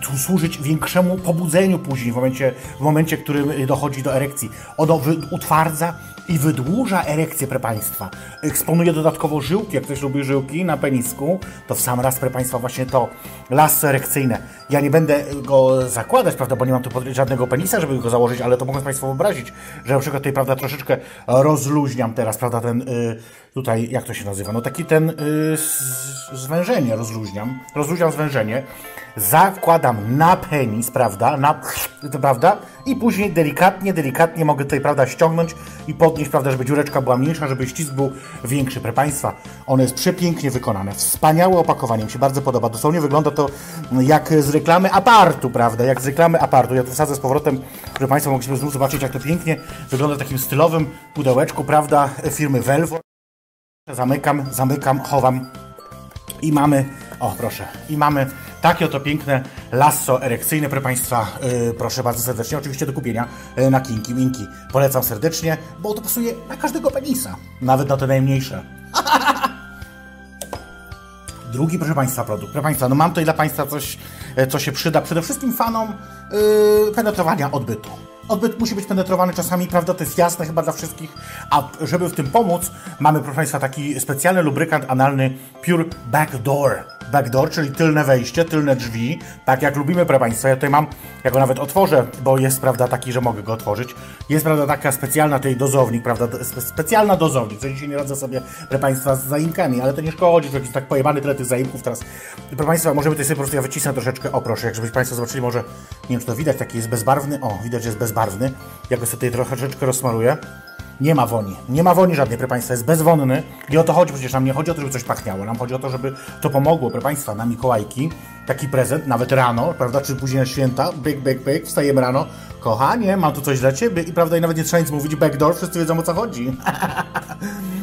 B: tu służyć większemu pobudzeniu później, w momencie, w momencie, którym y, dochodzi do erekcji. Ono utwardza i wydłuża erekcję, proszę Państwa. Eksponuje dodatkowo żyłki, jak ktoś lubi żyłki na penisku, to w sam raz, proszę Państwa, właśnie to lasso erekcyjne. Ja nie będę go zakładać, prawda, bo nie mam tu żadnego penisa, żeby go założyć, ale to mogą Państwo wyobrazić, że na przykład tutaj, prawda, troszeczkę rozluźniam teraz, prawda, ten y, tutaj, jak to się nazywa, no taki ten y, z- zwężenie rozluźniam, rozluźniam zwężenie, zakładam na penis, prawda, na, prawda, i później delikatnie, delikatnie mogę tutaj, prawda, ściągnąć i podnieść, prawda, żeby dziureczka była mniejsza, żeby ścisk był większy. Proszę Państwa, ono jest przepięknie wykonane, wspaniałe opakowanie, mi się bardzo podoba. Dosłownie wygląda to jak z reklamy apartu, prawda, jak z reklamy apartu. Ja tu wsadzę z powrotem, żeby Państwo mogliśmy znów zobaczyć, jak to pięknie wygląda w takim stylowym pudełeczku, prawda, firmy Velvo. Zamykam, zamykam, chowam i mamy, o proszę, i mamy takie oto piękne lasso erekcyjne, proszę Państwa, yy, proszę bardzo serdecznie, oczywiście do kupienia yy, na Kinki Minki. Polecam serdecznie, bo to pasuje na każdego penisa, nawet na te najmniejsze. Drugi, proszę Państwa, produkt. Proszę Państwa, no mam tutaj dla Państwa coś, e, co się przyda przede wszystkim fanom yy, penetrowania odbytu. Odbyt musi być penetrowany czasami, prawda, to jest jasne chyba dla wszystkich, a żeby w tym pomóc, mamy, proszę Państwa, taki specjalny lubrykant analny Pure Backdoor. Backdoor, czyli tylne wejście, tylne drzwi, tak jak lubimy, proszę Państwa. Ja tutaj mam, ja go nawet otworzę, bo jest, prawda, taki, że mogę go otworzyć. Jest, prawda, taka specjalna tutaj dozownik, prawda, spe- specjalna dozownik, co dzisiaj nie radzę sobie, proszę Państwa, z zaimkami, ale to nie szkodzi, że jakiś tak pojebany tyle tych zaimków teraz. Proszę Państwa, możemy tutaj sobie po prostu, ja wycisnę troszeczkę, o proszę, jak żebyście Państwo zobaczyli, może, nie wiem, czy to widać, taki jest bezbarwny, o, widać, że jest bezbarwny, ja go sobie tutaj troszeczkę rozmaluję. Nie ma woni. Nie ma woni żadnej, proszę Państwa. Jest bezwonny. I o to chodzi przecież. Nam nie chodzi o to, żeby coś pachniało. Nam chodzi o to, żeby to pomogło, proszę Państwa, na Mikołajki. Taki prezent, nawet rano, prawda, czy później na święta. Byk, byk, byk. Wstajemy rano. Kochanie, mam tu coś dla Ciebie. I prawda, i nawet nie trzeba nic mówić. Backdoor, wszyscy wiedzą o co chodzi.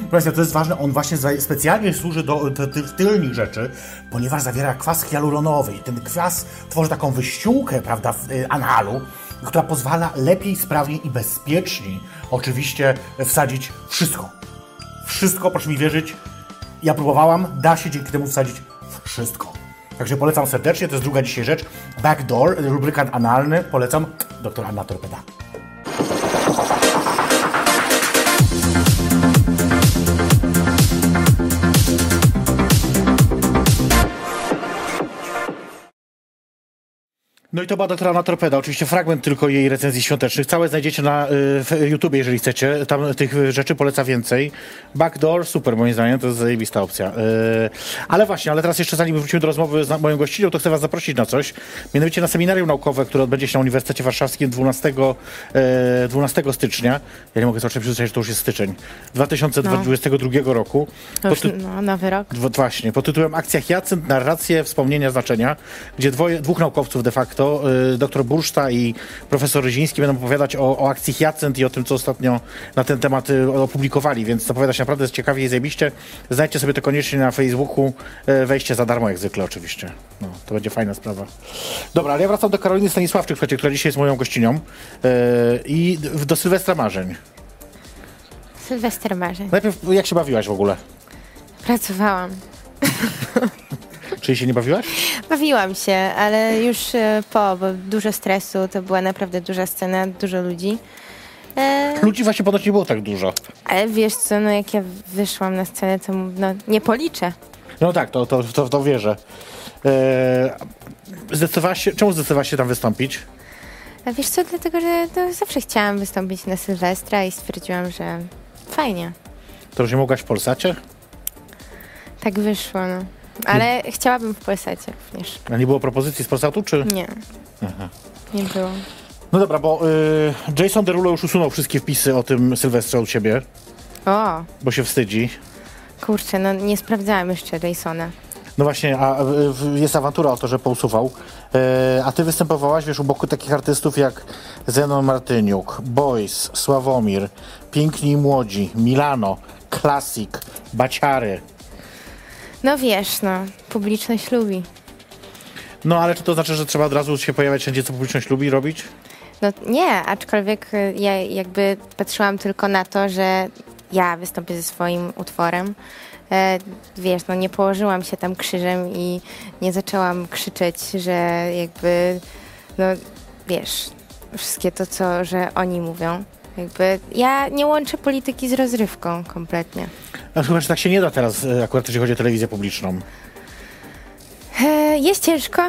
B: Proszę to jest ważne, on właśnie specjalnie służy do tych tylnych rzeczy, ponieważ zawiera kwas hialuronowy i ten kwas tworzy taką wyściółkę, prawda, w y, analu, która pozwala lepiej, sprawniej i bezpieczniej oczywiście wsadzić wszystko. Wszystko, proszę mi wierzyć, ja próbowałam, da się dzięki temu wsadzić wszystko. Także polecam serdecznie, to jest druga dzisiaj rzecz. Backdoor, lubrykant analny, polecam, doktor Anna Torpeda. No i to była doktora Torpeda. Oczywiście fragment tylko jej recenzji świątecznych. Całe znajdziecie na y, w YouTubie, jeżeli chcecie. Tam tych rzeczy poleca więcej. Backdoor, super moim zdaniem, to jest zajebista opcja. Y, ale właśnie, ale teraz jeszcze zanim wrócimy do rozmowy z na- moją gościnią, to chcę was zaprosić na coś. Mianowicie na seminarium naukowe, które odbędzie się na Uniwersytecie Warszawskim 12, e, 12 stycznia. Ja nie mogę zobaczyć, przyzwyczaić, że to już jest styczeń. 2022 roku.
C: To już,
B: ty-
C: no, nowy rok.
B: Dwo- Właśnie, pod tytułem Akcja Hyacynt, narracje, wspomnienia, znaczenia, gdzie dwoje, dwóch naukowców de facto, y, dr Burszta i profesor Ryziński będą opowiadać o, o akcji Hyacynt i o tym, co ostatnio na ten temat y, opublikowali, więc zapowiada się naprawdę ciekawie i zajebiście. Znajdźcie sobie to koniecznie na Facebooku, y, wejście za darmo jak zwykle oczywiście. No, to będzie fajna sprawa. Dobra, ale ja wracam do Karoliny Stanisławczyk, słuchajcie, która dzisiaj jest moją gościnią y, i do Sylwestra Marzeń.
C: Sylwester marzeń.
B: Najpierw, jak się bawiłaś w ogóle?
C: Pracowałam.
B: Czyli się nie bawiłaś?
C: Bawiłam się, ale już e, po, bo dużo stresu, to była naprawdę duża scena, dużo ludzi. E,
B: Ludzi właśnie ponoć nie było tak dużo.
C: ale wiesz co, no jak ja wyszłam na scenę, to no, nie policzę.
B: No tak, to, to, to, to wierzę. Eee, zdecydowałaś się, czemu zdecydowałaś się tam wystąpić?
C: A wiesz co, dlatego, że to zawsze chciałam wystąpić na Sylwestra i stwierdziłam, że Fajnie.
B: To, że nie mogłaś w Polsacie?
C: Tak wyszło, no. Ale chciałabym w Polsacie również.
B: A nie było propozycji z Polsatu, czy?
C: Nie. Nie było.
B: No dobra, bo y, Jason Derulo już usunął wszystkie wpisy o tym Sylwestrze od siebie,
C: O,
B: bo się wstydzi.
C: kurczę, no nie sprawdzałam jeszcze Jasona.
B: No właśnie, a jest awantura o to, że pousuwał. E, a ty występowałaś, wiesz, u boku takich artystów jak Zenon Martyniuk, Boys, Sławomir, Piękni i Młodzi, Milano, Classic, Baciary.
C: No wiesz, no, publiczność lubi.
B: No ale czy to znaczy, że trzeba od razu się pojawiać wszędzie, co publiczność lubi robić?
C: No nie, aczkolwiek y, ja jakby patrzyłam tylko na to, że ja wystąpię ze swoim utworem. E, wiesz, no nie położyłam się tam krzyżem i nie zaczęłam krzyczeć, że jakby, no wiesz, wszystkie to, co, że oni mówią. Jakby ja nie łączę polityki z rozrywką kompletnie.
B: No chyba, że tak się nie da teraz, e, akurat jeśli chodzi o telewizję publiczną.
C: E, Jest ciężko,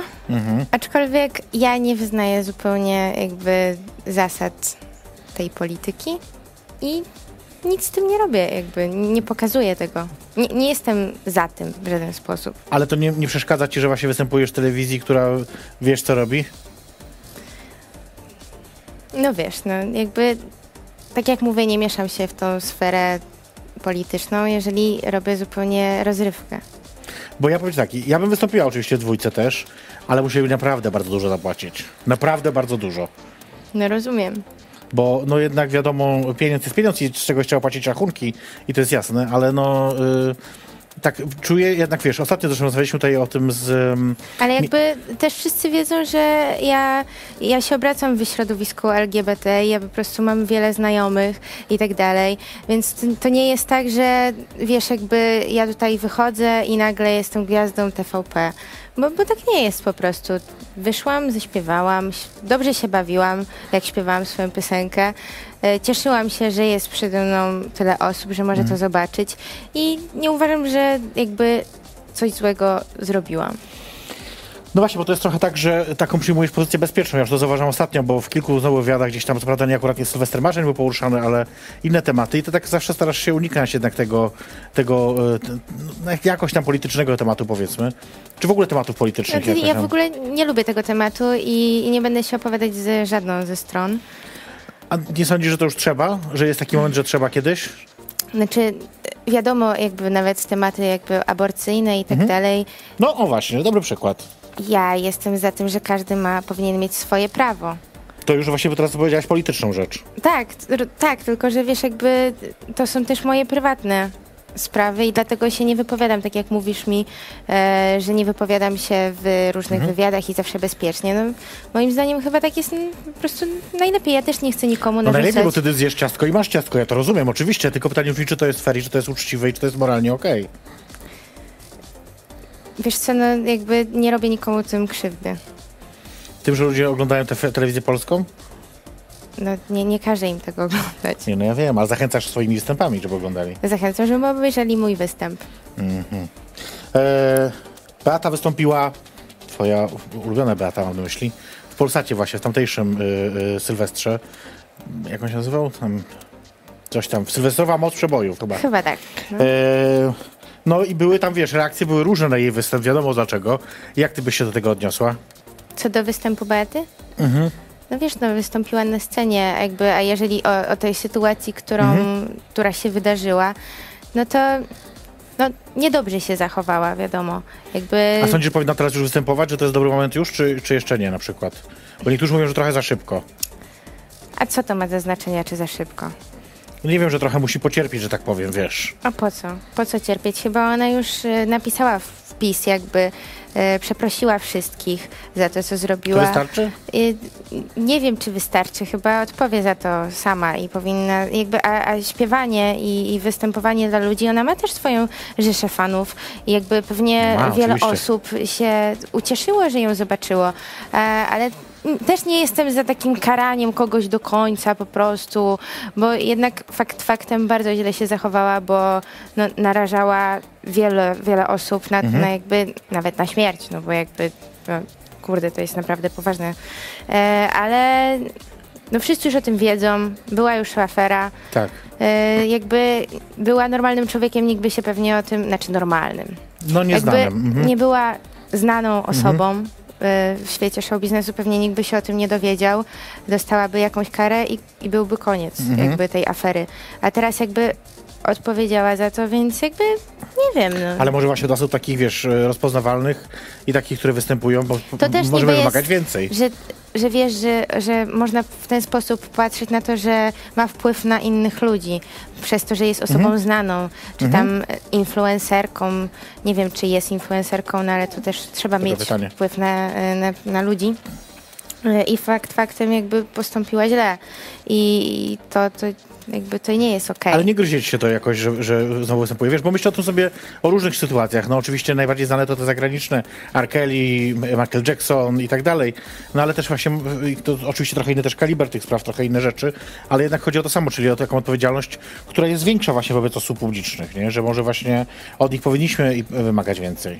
C: aczkolwiek ja nie wyznaję zupełnie jakby zasad tej polityki i nic z tym nie robię, jakby nie pokazuję tego. Nie, nie jestem za tym w żaden sposób.
B: Ale to nie, nie przeszkadza ci, że właśnie występujesz w telewizji, która wiesz, co robi?
C: No wiesz, no jakby tak jak mówię, nie mieszam się w tą sferę polityczną, jeżeli robię zupełnie rozrywkę.
B: Bo ja powiem tak, ja bym wystąpiła oczywiście w dwójce też, ale musieli naprawdę bardzo dużo zapłacić. Naprawdę bardzo dużo.
C: No rozumiem.
B: Bo no jednak wiadomo, pieniądz jest pieniądz i z czegoś trzeba płacić rachunki i to jest jasne, ale no y, tak czuję jednak, wiesz, ostatnio zresztą rozmawialiśmy tutaj o tym z... ym,
C: Ale jakby też wszyscy wiedzą, że ja, ja się obracam w środowisku LGBT, ja po prostu mam wiele znajomych i tak dalej, więc to, to nie jest tak, że wiesz, jakby ja tutaj wychodzę i nagle jestem gwiazdą TVP, bo, bo tak nie jest po prostu. Wyszłam, zaśpiewałam, dobrze się bawiłam, jak śpiewałam swoją piosenkę. E, Cieszyłam się, że jest przede mną tyle osób, że może to zobaczyć i nie uważam, że jakby coś złego zrobiłam.
B: No właśnie, bo to jest trochę tak, że taką przyjmujesz pozycję bezpieczną. Ja już to zauważam ostatnio, bo w kilku znowu wywiadach gdzieś tam, co prawda nie akurat nie Sylwester Marzeń był poruszany, ale inne tematy i to tak zawsze starasz się unikać jednak tego, tego e, no, jak- jakoś tam politycznego tematu powiedzmy. Czy w ogóle tematów politycznych? Jakoś
C: ja w ogóle nie lubię tego tematu i, i nie będę się opowiadać z żadną ze stron.
B: A nie sądzisz, że to już trzeba? Że jest taki moment, że trzeba kiedyś?
C: Znaczy, wiadomo, jakby nawet tematy jakby aborcyjne i tak dalej.
B: No o właśnie, dobry przykład.
C: Ja jestem za tym, że każdy ma, powinien mieć swoje prawo.
B: To już właśnie teraz powiedziałaś polityczną rzecz.
C: Tak, tak, tylko że wiesz, jakby to są też moje prywatne sprawy i dlatego się nie wypowiadam, tak jak mówisz mi, e, że nie wypowiadam się w różnych wywiadach i zawsze bezpiecznie. No, moim zdaniem chyba tak jest po prostu najlepiej. Ja też nie chcę nikomu
B: No
C: narzucać.
B: najlepiej, bo wtedy zjesz ciastko i masz ciastko, ja to rozumiem, oczywiście, tylko pytanie brzmi, czy to jest fair i czy to jest uczciwe i czy to jest moralnie okej.
C: Wiesz co, no jakby nie robię nikomu tym krzywdy.
B: Tym, że ludzie oglądają te telewizję polską?
C: No nie, nie każę im tego oglądać.
B: Nie, no ja wiem, ale zachęcasz swoimi występami, żeby oglądali.
C: Zachęcam, żeby obejrzeli mój występ.
B: E, Beata wystąpiła, twoja ulubiona Beata mam na myśli, w Polsacie właśnie, w tamtejszym y, y, Sylwestrze. Jak on się nazywał? Tam, coś tam, Sylwestrowa Moc Przebojów chyba.
C: Chyba tak. No.
B: No i były tam, wiesz, reakcje były różne na jej występ, wiadomo dlaczego. Jak ty byś się do tego odniosła?
C: Co do występu Beaty?
B: Mhm.
C: No wiesz, no wystąpiła na scenie, jakby, a jeżeli o, o tej sytuacji, którą,
B: Mhm.
C: która się wydarzyła, no to no, niedobrze się zachowała, wiadomo. Jakby...
B: A sądzisz, że powinna teraz już występować, że to jest dobry moment już, czy, czy jeszcze nie na przykład? Bo niektórzy mówią, że trochę za szybko.
C: A co to ma za znaczenie, czy za szybko?
B: Nie wiem, że trochę musi pocierpieć, że tak powiem, wiesz.
C: A po co? Po co cierpieć? Chyba ona już e, napisała wpis, jakby e, przeprosiła wszystkich za to, co
B: To
C: zrobiła.
B: wystarczy?
C: Y, Nie wiem, czy wystarczy, chyba odpowie za to sama i powinna, jakby, a, a śpiewanie i, i występowanie dla ludzi, ona ma też swoją rzeszę fanów i jakby pewnie
B: Ma,
C: wiele
B: oczywiście.
C: osób się ucieszyło, że ją zobaczyło, e, ale też nie jestem za takim karaniem kogoś do końca po prostu, bo jednak fakt faktem bardzo źle się zachowała, bo no, narażała wiele, wiele osób na,
B: Mhm.
C: na jakby, nawet na śmierć, no bo jakby no, kurde, to jest naprawdę poważne. E, ale no wszyscy już o tym wiedzą, była już afera.
B: Tak.
C: E, jakby była normalnym człowiekiem, nikt by się pewnie o tym, znaczy normalnym.
B: No
C: Jakby
B: nieznanym. Mhm.
C: nie była znaną osobą e, w świecie show biznesu, pewnie nikt by się o tym nie dowiedział, dostałaby jakąś karę i, i byłby koniec
B: Mhm.
C: jakby tej afery. A teraz jakby odpowiedziała za to, więc jakby nie wiem. No.
B: Ale może właśnie od osób takich, wiesz, rozpoznawalnych i takich, które występują, bo
C: To też
B: możemy wymagać
C: jest,
B: więcej.
C: Że, że wiesz, że, że można w ten sposób patrzeć na to, że ma wpływ na innych ludzi, przez to, że jest osobą
B: Mhm.
C: znaną, czy tam e, influencerką, nie wiem, czy jest influencerką, no ale to też trzeba mieć
B: pytanie.
C: wpływ na, na, na ludzi. E, I fakt faktem jakby postąpiła źle. I to, to jakby to nie jest okej.
B: Ale nie gryzie ci się to jakoś, że, że znowu występuje. Wiesz, bo myślę o tym sobie o różnych sytuacjach. No oczywiście najbardziej znane to te zagraniczne. R. Kelly, Michael Jackson i tak dalej. No ale też właśnie, to oczywiście trochę inny też kaliber tych spraw, trochę inne rzeczy, ale jednak chodzi o to samo, czyli o taką odpowiedzialność, która jest większa właśnie wobec osób publicznych, nie? Że może właśnie od nich powinniśmy wymagać więcej.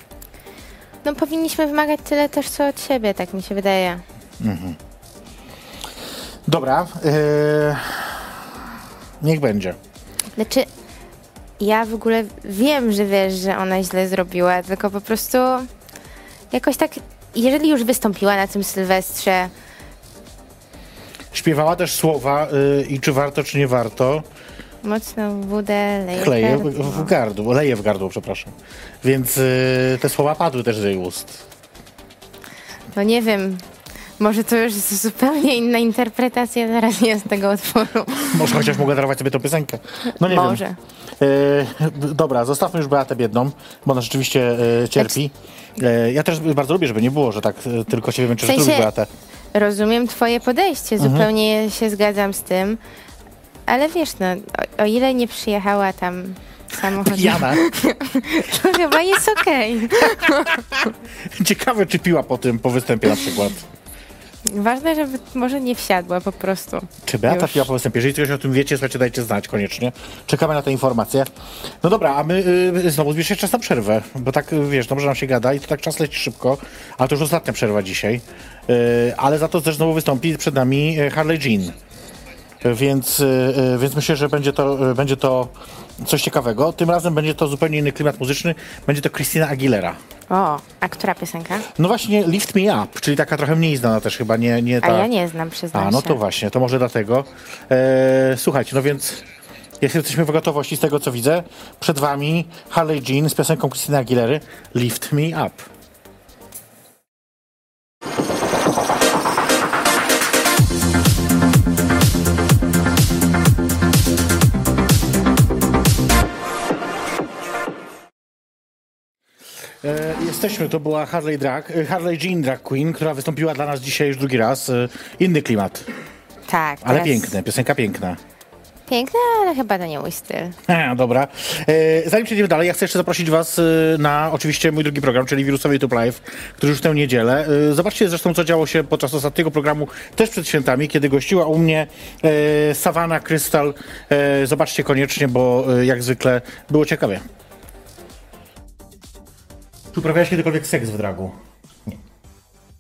C: No powinniśmy wymagać tyle też, co od siebie, tak mi się wydaje.
B: Dobra, yy... niech będzie.
C: Znaczy, ja w ogóle wiem, że wiesz, że ona źle zrobiła, tylko po prostu jakoś tak, jeżeli już wystąpiła na tym Sylwestrze,
B: Śpiewała też słowa yy, i czy warto, czy nie warto.
C: mocno wódę, leje krew,
B: w, w gardło, leje w gardło, przepraszam. Więc y, te słowa padły też z jej ust.
C: No nie wiem, może to już jest zupełnie inna interpretacja teraz jest tego utworu.
B: Może chociaż mogła darować sobie tą piosenkę. No nie
C: Może.
B: wiem. Y, dobra, zostawmy już Beatę biedną, bo ona rzeczywiście y, cierpi. Y, ja też bardzo lubię, żeby nie było, że tak y, tylko ciebie męczę,
C: W sensie-
B: że Beatę.
C: Rozumiem twoje podejście,
B: Mhm.
C: zupełnie się zgadzam z tym, ale wiesz, no, o, o ile nie przyjechała tam samochodem,
B: Jana,
C: to chyba jest okej.
B: ciekawe czy piła po tym, po występie na przykład.
C: Ważne, żeby może nie wsiadła po prostu.
B: Czy Beata
C: Już.
B: piła po występie? Jeżeli coś o tym wiecie, słuchajcie, dajcie znać koniecznie. Czekamy na te informacje. No dobra, a my y, znowu zbierz się czas na przerwę, bo tak, y, wiesz, dobrze nam się gada i to tak czas leci szybko, ale to już ostatnia przerwa dzisiaj. Y, ale za to też znowu wystąpi przed nami y, Harley Jean. Więc, y, y, więc myślę, że będzie to, y, będzie to coś ciekawego. Tym razem będzie to zupełnie inny klimat muzyczny. Będzie to Christina Aguilera.
C: O, a która piosenka?
B: No właśnie Lift Me Up, czyli taka trochę mniej znana też chyba, nie, nie
C: A
B: ta...
C: ja nie znam, przyznam
B: A, no
C: się.
B: to właśnie, to może dlatego. E, słuchajcie, no więc jesteśmy w gotowości z tego, co widzę, przed wami Harley Jean z piosenką Christina Aguilery Lift Me Up. E, jesteśmy, to była Harley, Drag, e, Harley Jean Drag Queen, która wystąpiła dla nas dzisiaj już drugi raz. E, inny klimat,
C: Tak.
B: ale
C: teraz-
B: piękny, piosenka piękna.
C: Piękne, ale chyba to nie mój styl.
B: E, Dobra. E, zanim przejdziemy dalej, ja chcę jeszcze zaprosić Was e, na oczywiście mój drugi program, czyli Wirusowy YouTube Live, który już w tę niedzielę. E, zobaczcie zresztą, co działo się podczas ostatniego programu, też przed świętami, kiedy gościła u mnie e, Savannah Crystal. E, zobaczcie koniecznie, bo jak zwykle było ciekawie. Czy uprawiałeś kiedykolwiek seks w dragu? Nie.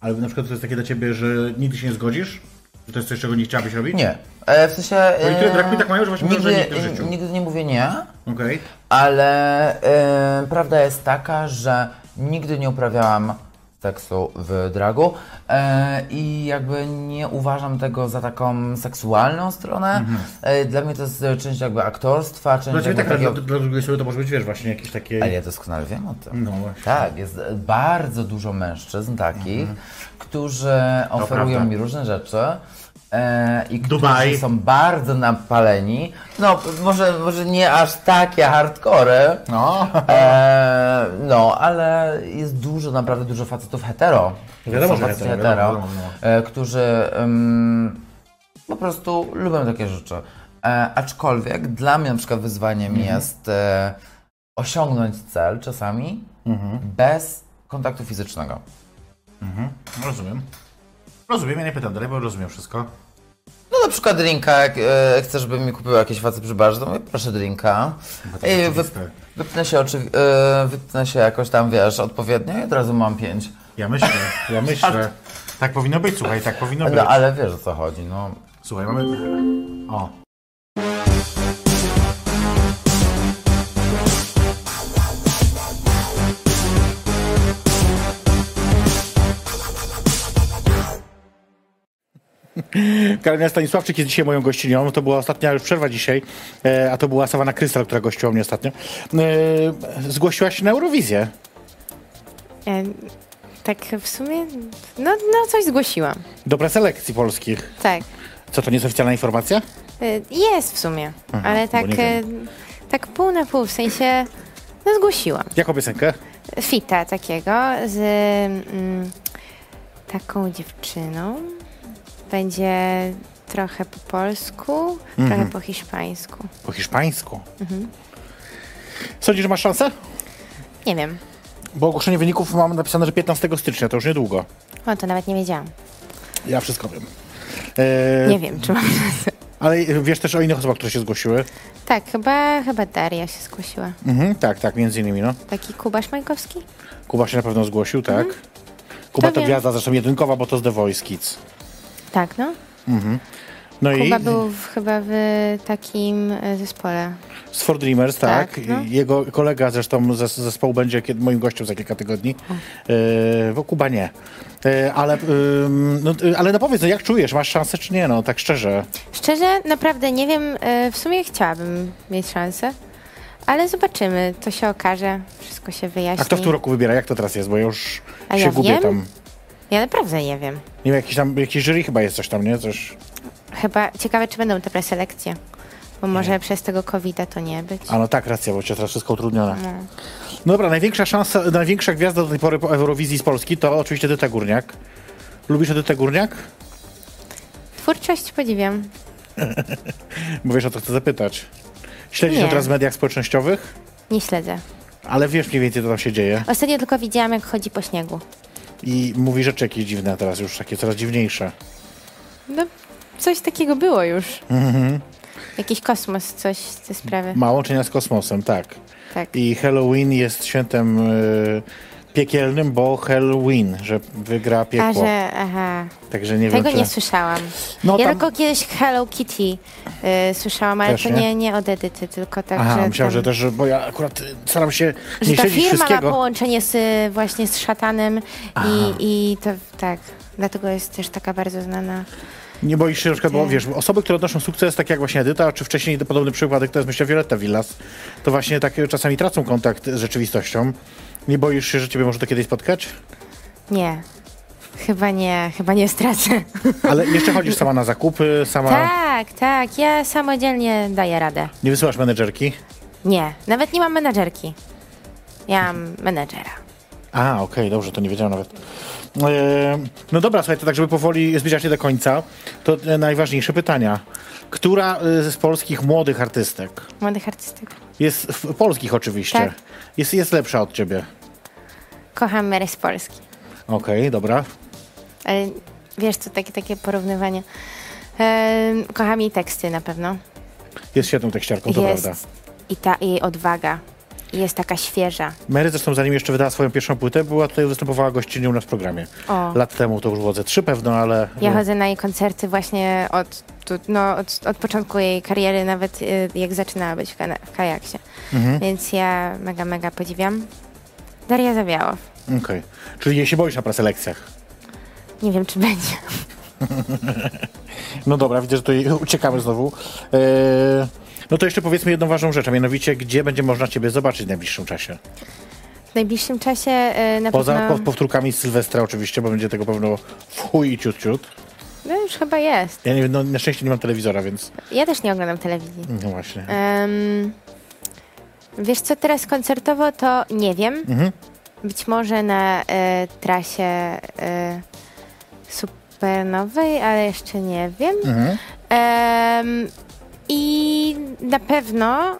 B: Ale na przykład to jest takie dla Ciebie, że nigdy się nie zgodzisz? Że to jest coś, czego nie chciałabyś robić?
D: Nie. E, w sensie.
B: Niektóre
D: e,
B: drag queen tak mają, że właśnie mówią,
D: nigdy,
B: że nigdy w życiu.
D: nigdy nie mówię nie,
B: Okej.
D: ale e, prawda jest taka, że nigdy nie uprawiałam seksu w dragu e, i jakby nie uważam tego za taką seksualną stronę. E, dla mnie to jest część jakby aktorstwa, część
B: Dla Ciebie tak,
D: takiego...
B: dla, dla drugiej osoby to może być, wiesz, właśnie jakieś takie...
D: Ale ja doskonale wiem o tym.
B: No właśnie.
D: Tak, jest bardzo dużo mężczyzn takich, którzy oferują
B: Mhm.
D: mi różne rzeczy. E, I
B: Dubaj.
D: którzy są bardzo napaleni. No, może, może nie aż takie hardcore.
B: No.
D: E, no, ale jest dużo, naprawdę dużo facetów hetero.
B: Wiadomo,
D: Są
B: że
D: faceci
B: hetero,
D: hetero,
B: wiadomo, wiadomo,
D: e, którzy em, po prostu lubią takie rzeczy. E, aczkolwiek dla mnie na przykład wyzwaniem
B: Mhm.
D: jest e, osiągnąć cel czasami
B: Mhm.
D: bez kontaktu fizycznego.
B: Rozumiem. Rozumiem, ja nie pytam dalej, bo rozumiem wszystko.
D: No na przykład drinka, jak e, chcesz, żeby mi kupił jakiś facet przy barze, to mówię, proszę drinka. I wyp, wypnę, się oczywi- e, wypnę się jakoś tam, wiesz, odpowiednio i od razu mam pięć.
B: Ja myślę, ja myślę. Tak powinno być, słuchaj, tak powinno być.
D: No ale wiesz o co chodzi, no.
B: Słuchaj, mamy... O. Karolina Stanisławczyk jest dzisiaj moją gościnią. To była ostatnia już przerwa dzisiaj, e, a to była Sawana Krystal, która gościła mnie ostatnio. E, zgłosiłaś się na Eurowizję.
C: E, tak w sumie, no, no coś zgłosiłam.
B: Do preselekcji polskich.
C: Tak.
B: Co, to nie jest oficjalna informacja?
C: Jest w sumie, ale
B: bo
C: tak, tak pół na pół, w sensie, no zgłosiłam.
B: Jaką piosenkę?
C: Fita takiego z mm, taką dziewczyną. Będzie trochę po polsku, trochę po hiszpańsku.
B: Po hiszpańsku. Sądzisz, że masz szansę?
C: Nie wiem.
B: Bo ogłoszenie wyników mam napisane, że 15 stycznia, to już niedługo.
C: O, to nawet nie wiedziałam.
B: Ja wszystko wiem. E,
C: Nie wiem, czy mam szansę.
B: Ale wiesz też o innych osobach, które się zgłosiły?
C: Tak, chyba, chyba Daria się zgłosiła.
B: Mhm, tak, tak, między innymi, no.
C: Taki Kuba Szmańkowski?
B: Kuba się na pewno zgłosił, tak. Kuba
C: To
B: to gwiazda, zresztą jedynkowa, bo to z The Voice Kids.
C: Tak, no.
B: No i
C: Kuba był w, chyba w takim e, zespole.
B: z For Dreamers, tak.
C: Tak, no.
B: Jego kolega zresztą z zespołu będzie kiedy, moim gościem za kilka tygodni. Bo Kuba nie. E, ale, ym, no, y, ale no powiedz, no jak czujesz? Masz szansę czy nie? No tak szczerze.
C: Szczerze, naprawdę nie wiem, w sumie chciałabym mieć szansę, ale zobaczymy, to się okaże, wszystko się wyjaśni.
B: A kto w tym roku wybiera? Jak to teraz jest? Bo ja już
C: A
B: się
C: ja
B: gubię
C: wiem?
B: tam.
C: Ja naprawdę nie wiem.
B: Nie wiem, jakiś tam, jakiś jury chyba jest coś tam, nie? Coś...
C: Chyba ciekawe, czy będą te preselekcje, bo może przez tego covid to nie być.
B: A no tak, racja, bo cię teraz wszystko utrudnione.
C: No.
B: No dobra, największa szansa, największa gwiazda do tej pory po Eurowizji z Polski to oczywiście Edyta Górniak. Lubisz Edytę Górniak?
C: Twórczość podziwiam.
B: Bo wiesz o co chcę zapytać. Śledzisz
C: Nie.
B: teraz w mediach społecznościowych?
C: Nie śledzę.
B: Ale wiesz mniej więcej, co tam się dzieje.
C: Ostatnio tylko widziałam, jak chodzi po śniegu.
B: I mówi rzeczy jakieś dziwne teraz, już takie coraz dziwniejsze.
C: No, coś takiego było już.
B: Mhm.
C: Jakiś kosmos, coś z tej sprawy.
B: Ma łączenia z kosmosem, tak.
C: Tak.
B: I Halloween jest świętem y, piekielnym, bo Halloween, że wygra piekło.
C: A, że, aha.
B: Także nie
C: Tego
B: wiem, czy...
C: nie słyszałam.
B: No
C: ja
B: tam-
C: tylko kiedyś Hello Kitty y, słyszałam, ale
B: Też
C: to
B: nie?
C: nie, nie od Edyty, tylko tak,
B: Aha,
C: że,
B: myślałem,
C: tam,
B: że też, że- bo ja akurat staram się
C: że
B: nie
C: ta
B: śledzić
C: firma ma
B: wszystkiego.
C: połączenie z, właśnie z szatanem i, i to tak, dlatego jest też taka bardzo znana.
B: Nie boisz się na przykład, bo wiesz, osoby, które odnoszą sukces, tak jak właśnie Edyta, czy wcześniej podobny przypadek, to jest myślę Violetta Villas, to właśnie tak czasami tracą kontakt z rzeczywistością. Nie boisz się, że ciebie może to kiedyś spotkać?
C: Nie, chyba nie, chyba nie stracę.
B: Ale jeszcze chodzisz sama na zakupy, sama...
C: tak, tak, ja samodzielnie daję radę.
B: Nie wysyłasz menedżerki?
C: Nie, nawet nie mam menadżerki. Ja mam menedżera.
B: A, okej, dobrze, to nie wiedziałem nawet. E, no dobra, słuchaj, to tak, żeby powoli zbliżać się do końca, to najważniejsze pytania. Która e, z polskich młodych artystek,
C: Młodych artystek.
B: jest w, polskich oczywiście,
C: Tak.
B: jest, jest lepsza od ciebie?
C: Kocham Mary z Polski.
B: Okej, dobra.
C: Ale wiesz, to takie, takie porównywanie. Em, kocham jej teksty na pewno.
B: Jest świetną tekściarką, to
C: jest
B: prawda.
C: i ta jej odwaga. Jest taka świeża.
B: Mary zresztą zanim jeszcze wydała swoją pierwszą płytę, była tutaj, występowała gościnią u nas w programie.
C: O.
B: Lat temu, to już było ze trzy pewno, ale...
C: Ja chodzę na jej koncerty właśnie od, no, od, od początku jej kariery, nawet y, jak zaczynała być w, kana- w kajaksie.
B: Mhm.
C: Więc ja mega, mega podziwiam. Daria Zawiałow.
B: Okej. Czyli jej się boisz na preselekcjach.
C: Nie wiem, czy będzie.
B: No dobra, widzę, że tutaj uciekamy znowu. E, no to jeszcze powiedzmy jedną ważną rzecz, a mianowicie, gdzie będzie można ciebie zobaczyć w najbliższym czasie?
C: W najbliższym czasie y, na
B: Poza
C: pewno...
B: po, powtórkami z Sylwestra oczywiście, bo będzie tego pewno w chuj i ciut, ciut.
C: No już chyba jest.
B: Ja nie wiem, no na szczęście nie mam telewizora, więc
C: Ja też nie oglądam telewizji.
B: no właśnie.
C: Em, wiesz co, teraz koncertowo to nie wiem.
B: Mhm.
C: Być może na e, trasie e, supernowej, ale jeszcze nie wiem.
B: Mhm.
C: Em, I na pewno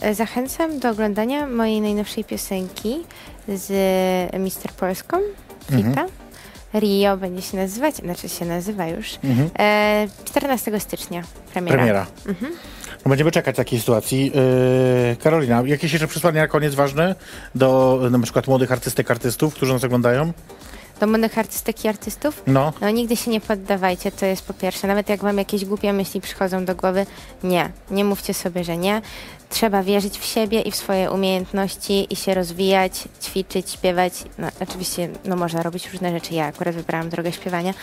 C: e, zachęcam do oglądania mojej najnowszej piosenki z Mister Polską, Fita. Rio będzie się nazywać, znaczy się nazywa już.
B: Mhm.
C: E, 14 stycznia premiera.
B: Premiera. No będziemy czekać takiej sytuacji. Yy, Karolina, jakieś jeszcze przesłania na koniec ważne do na przykład młodych artystek, artystów, którzy nas oglądają?
C: do młodych artystek i artystów?
B: No.
C: No nigdy się nie poddawajcie, to jest po pierwsze. Nawet jak wam jakieś głupie myśli przychodzą do głowy, nie. Nie mówcie sobie, że nie. Trzeba wierzyć w siebie i w swoje umiejętności i się rozwijać, ćwiczyć, śpiewać. No, oczywiście no, można robić różne rzeczy. Ja akurat wybrałam drogę śpiewania.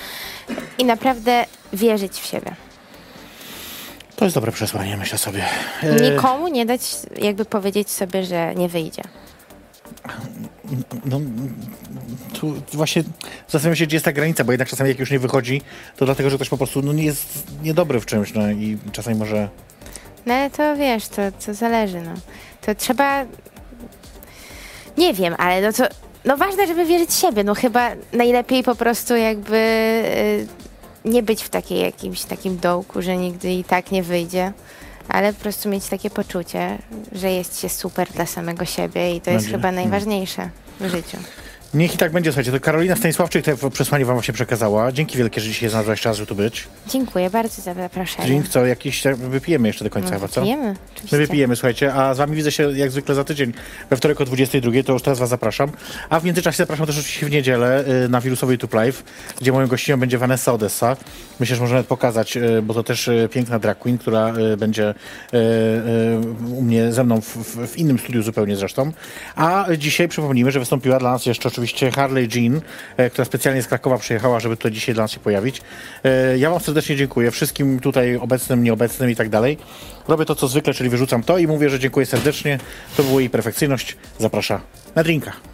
C: I naprawdę wierzyć w siebie.
B: To jest dobre przesłanie, myślę sobie. E,
C: Nikomu nie dać jakby powiedzieć sobie, że nie wyjdzie.
B: No, tu właśnie zastanawiam się, gdzie jest ta granica, bo jednak czasami jak już nie wychodzi, to dlatego, że ktoś po prostu no, nie jest niedobry w czymś, no i czasami może...
C: No ale to wiesz, to, to zależy, no. To trzeba... Nie wiem, ale no to... No ważne, żeby wierzyć w siebie, no chyba najlepiej po prostu jakby y, nie być w takiej jakimś takim dołku, że nigdy i tak nie wyjdzie, ale po prostu mieć takie poczucie, że jest się super dla samego siebie i to jest
B: Będzie.
C: chyba najważniejsze w życiu.
B: Niech i tak będzie, słuchajcie, to Karolina Stanisławczyk to przesłanie wam właśnie przekazała. Dzięki wielkie, że dzisiaj znalazłaś czas, żeby tu być.
C: Dziękuję bardzo za zaproszenie.
B: Drink co, jakiś tak, wypijemy jeszcze do końca
C: No,
B: chyba, co?
C: Pijemy, oczywiście.
B: My wypijemy, słuchajcie, a z wami widzę się jak zwykle za tydzień, we wtorek o 22, to już teraz was zapraszam. A w międzyczasie zapraszam też oczywiście w niedzielę y, na wirusowy YouTube Live, gdzie moją gościnią będzie Vanessa Odessa. Myślę, że możemy pokazać, y, bo to też y, piękna drag queen, która będzie u mnie, ze mną w, w, w innym studiu zupełnie zresztą. A dzisiaj przypomnijmy, że wystąpiła dla nas jeszcze oczywiście Harley Jean, e, która specjalnie z Krakowa przyjechała, żeby tutaj dzisiaj dla nas się pojawić. E, Ja wam serdecznie dziękuję, wszystkim tutaj obecnym, nieobecnym i tak dalej. Robię to co zwykle, czyli wyrzucam to i mówię, że dziękuję serdecznie. To była jej perfekcyjność. Zaprasza na drinka.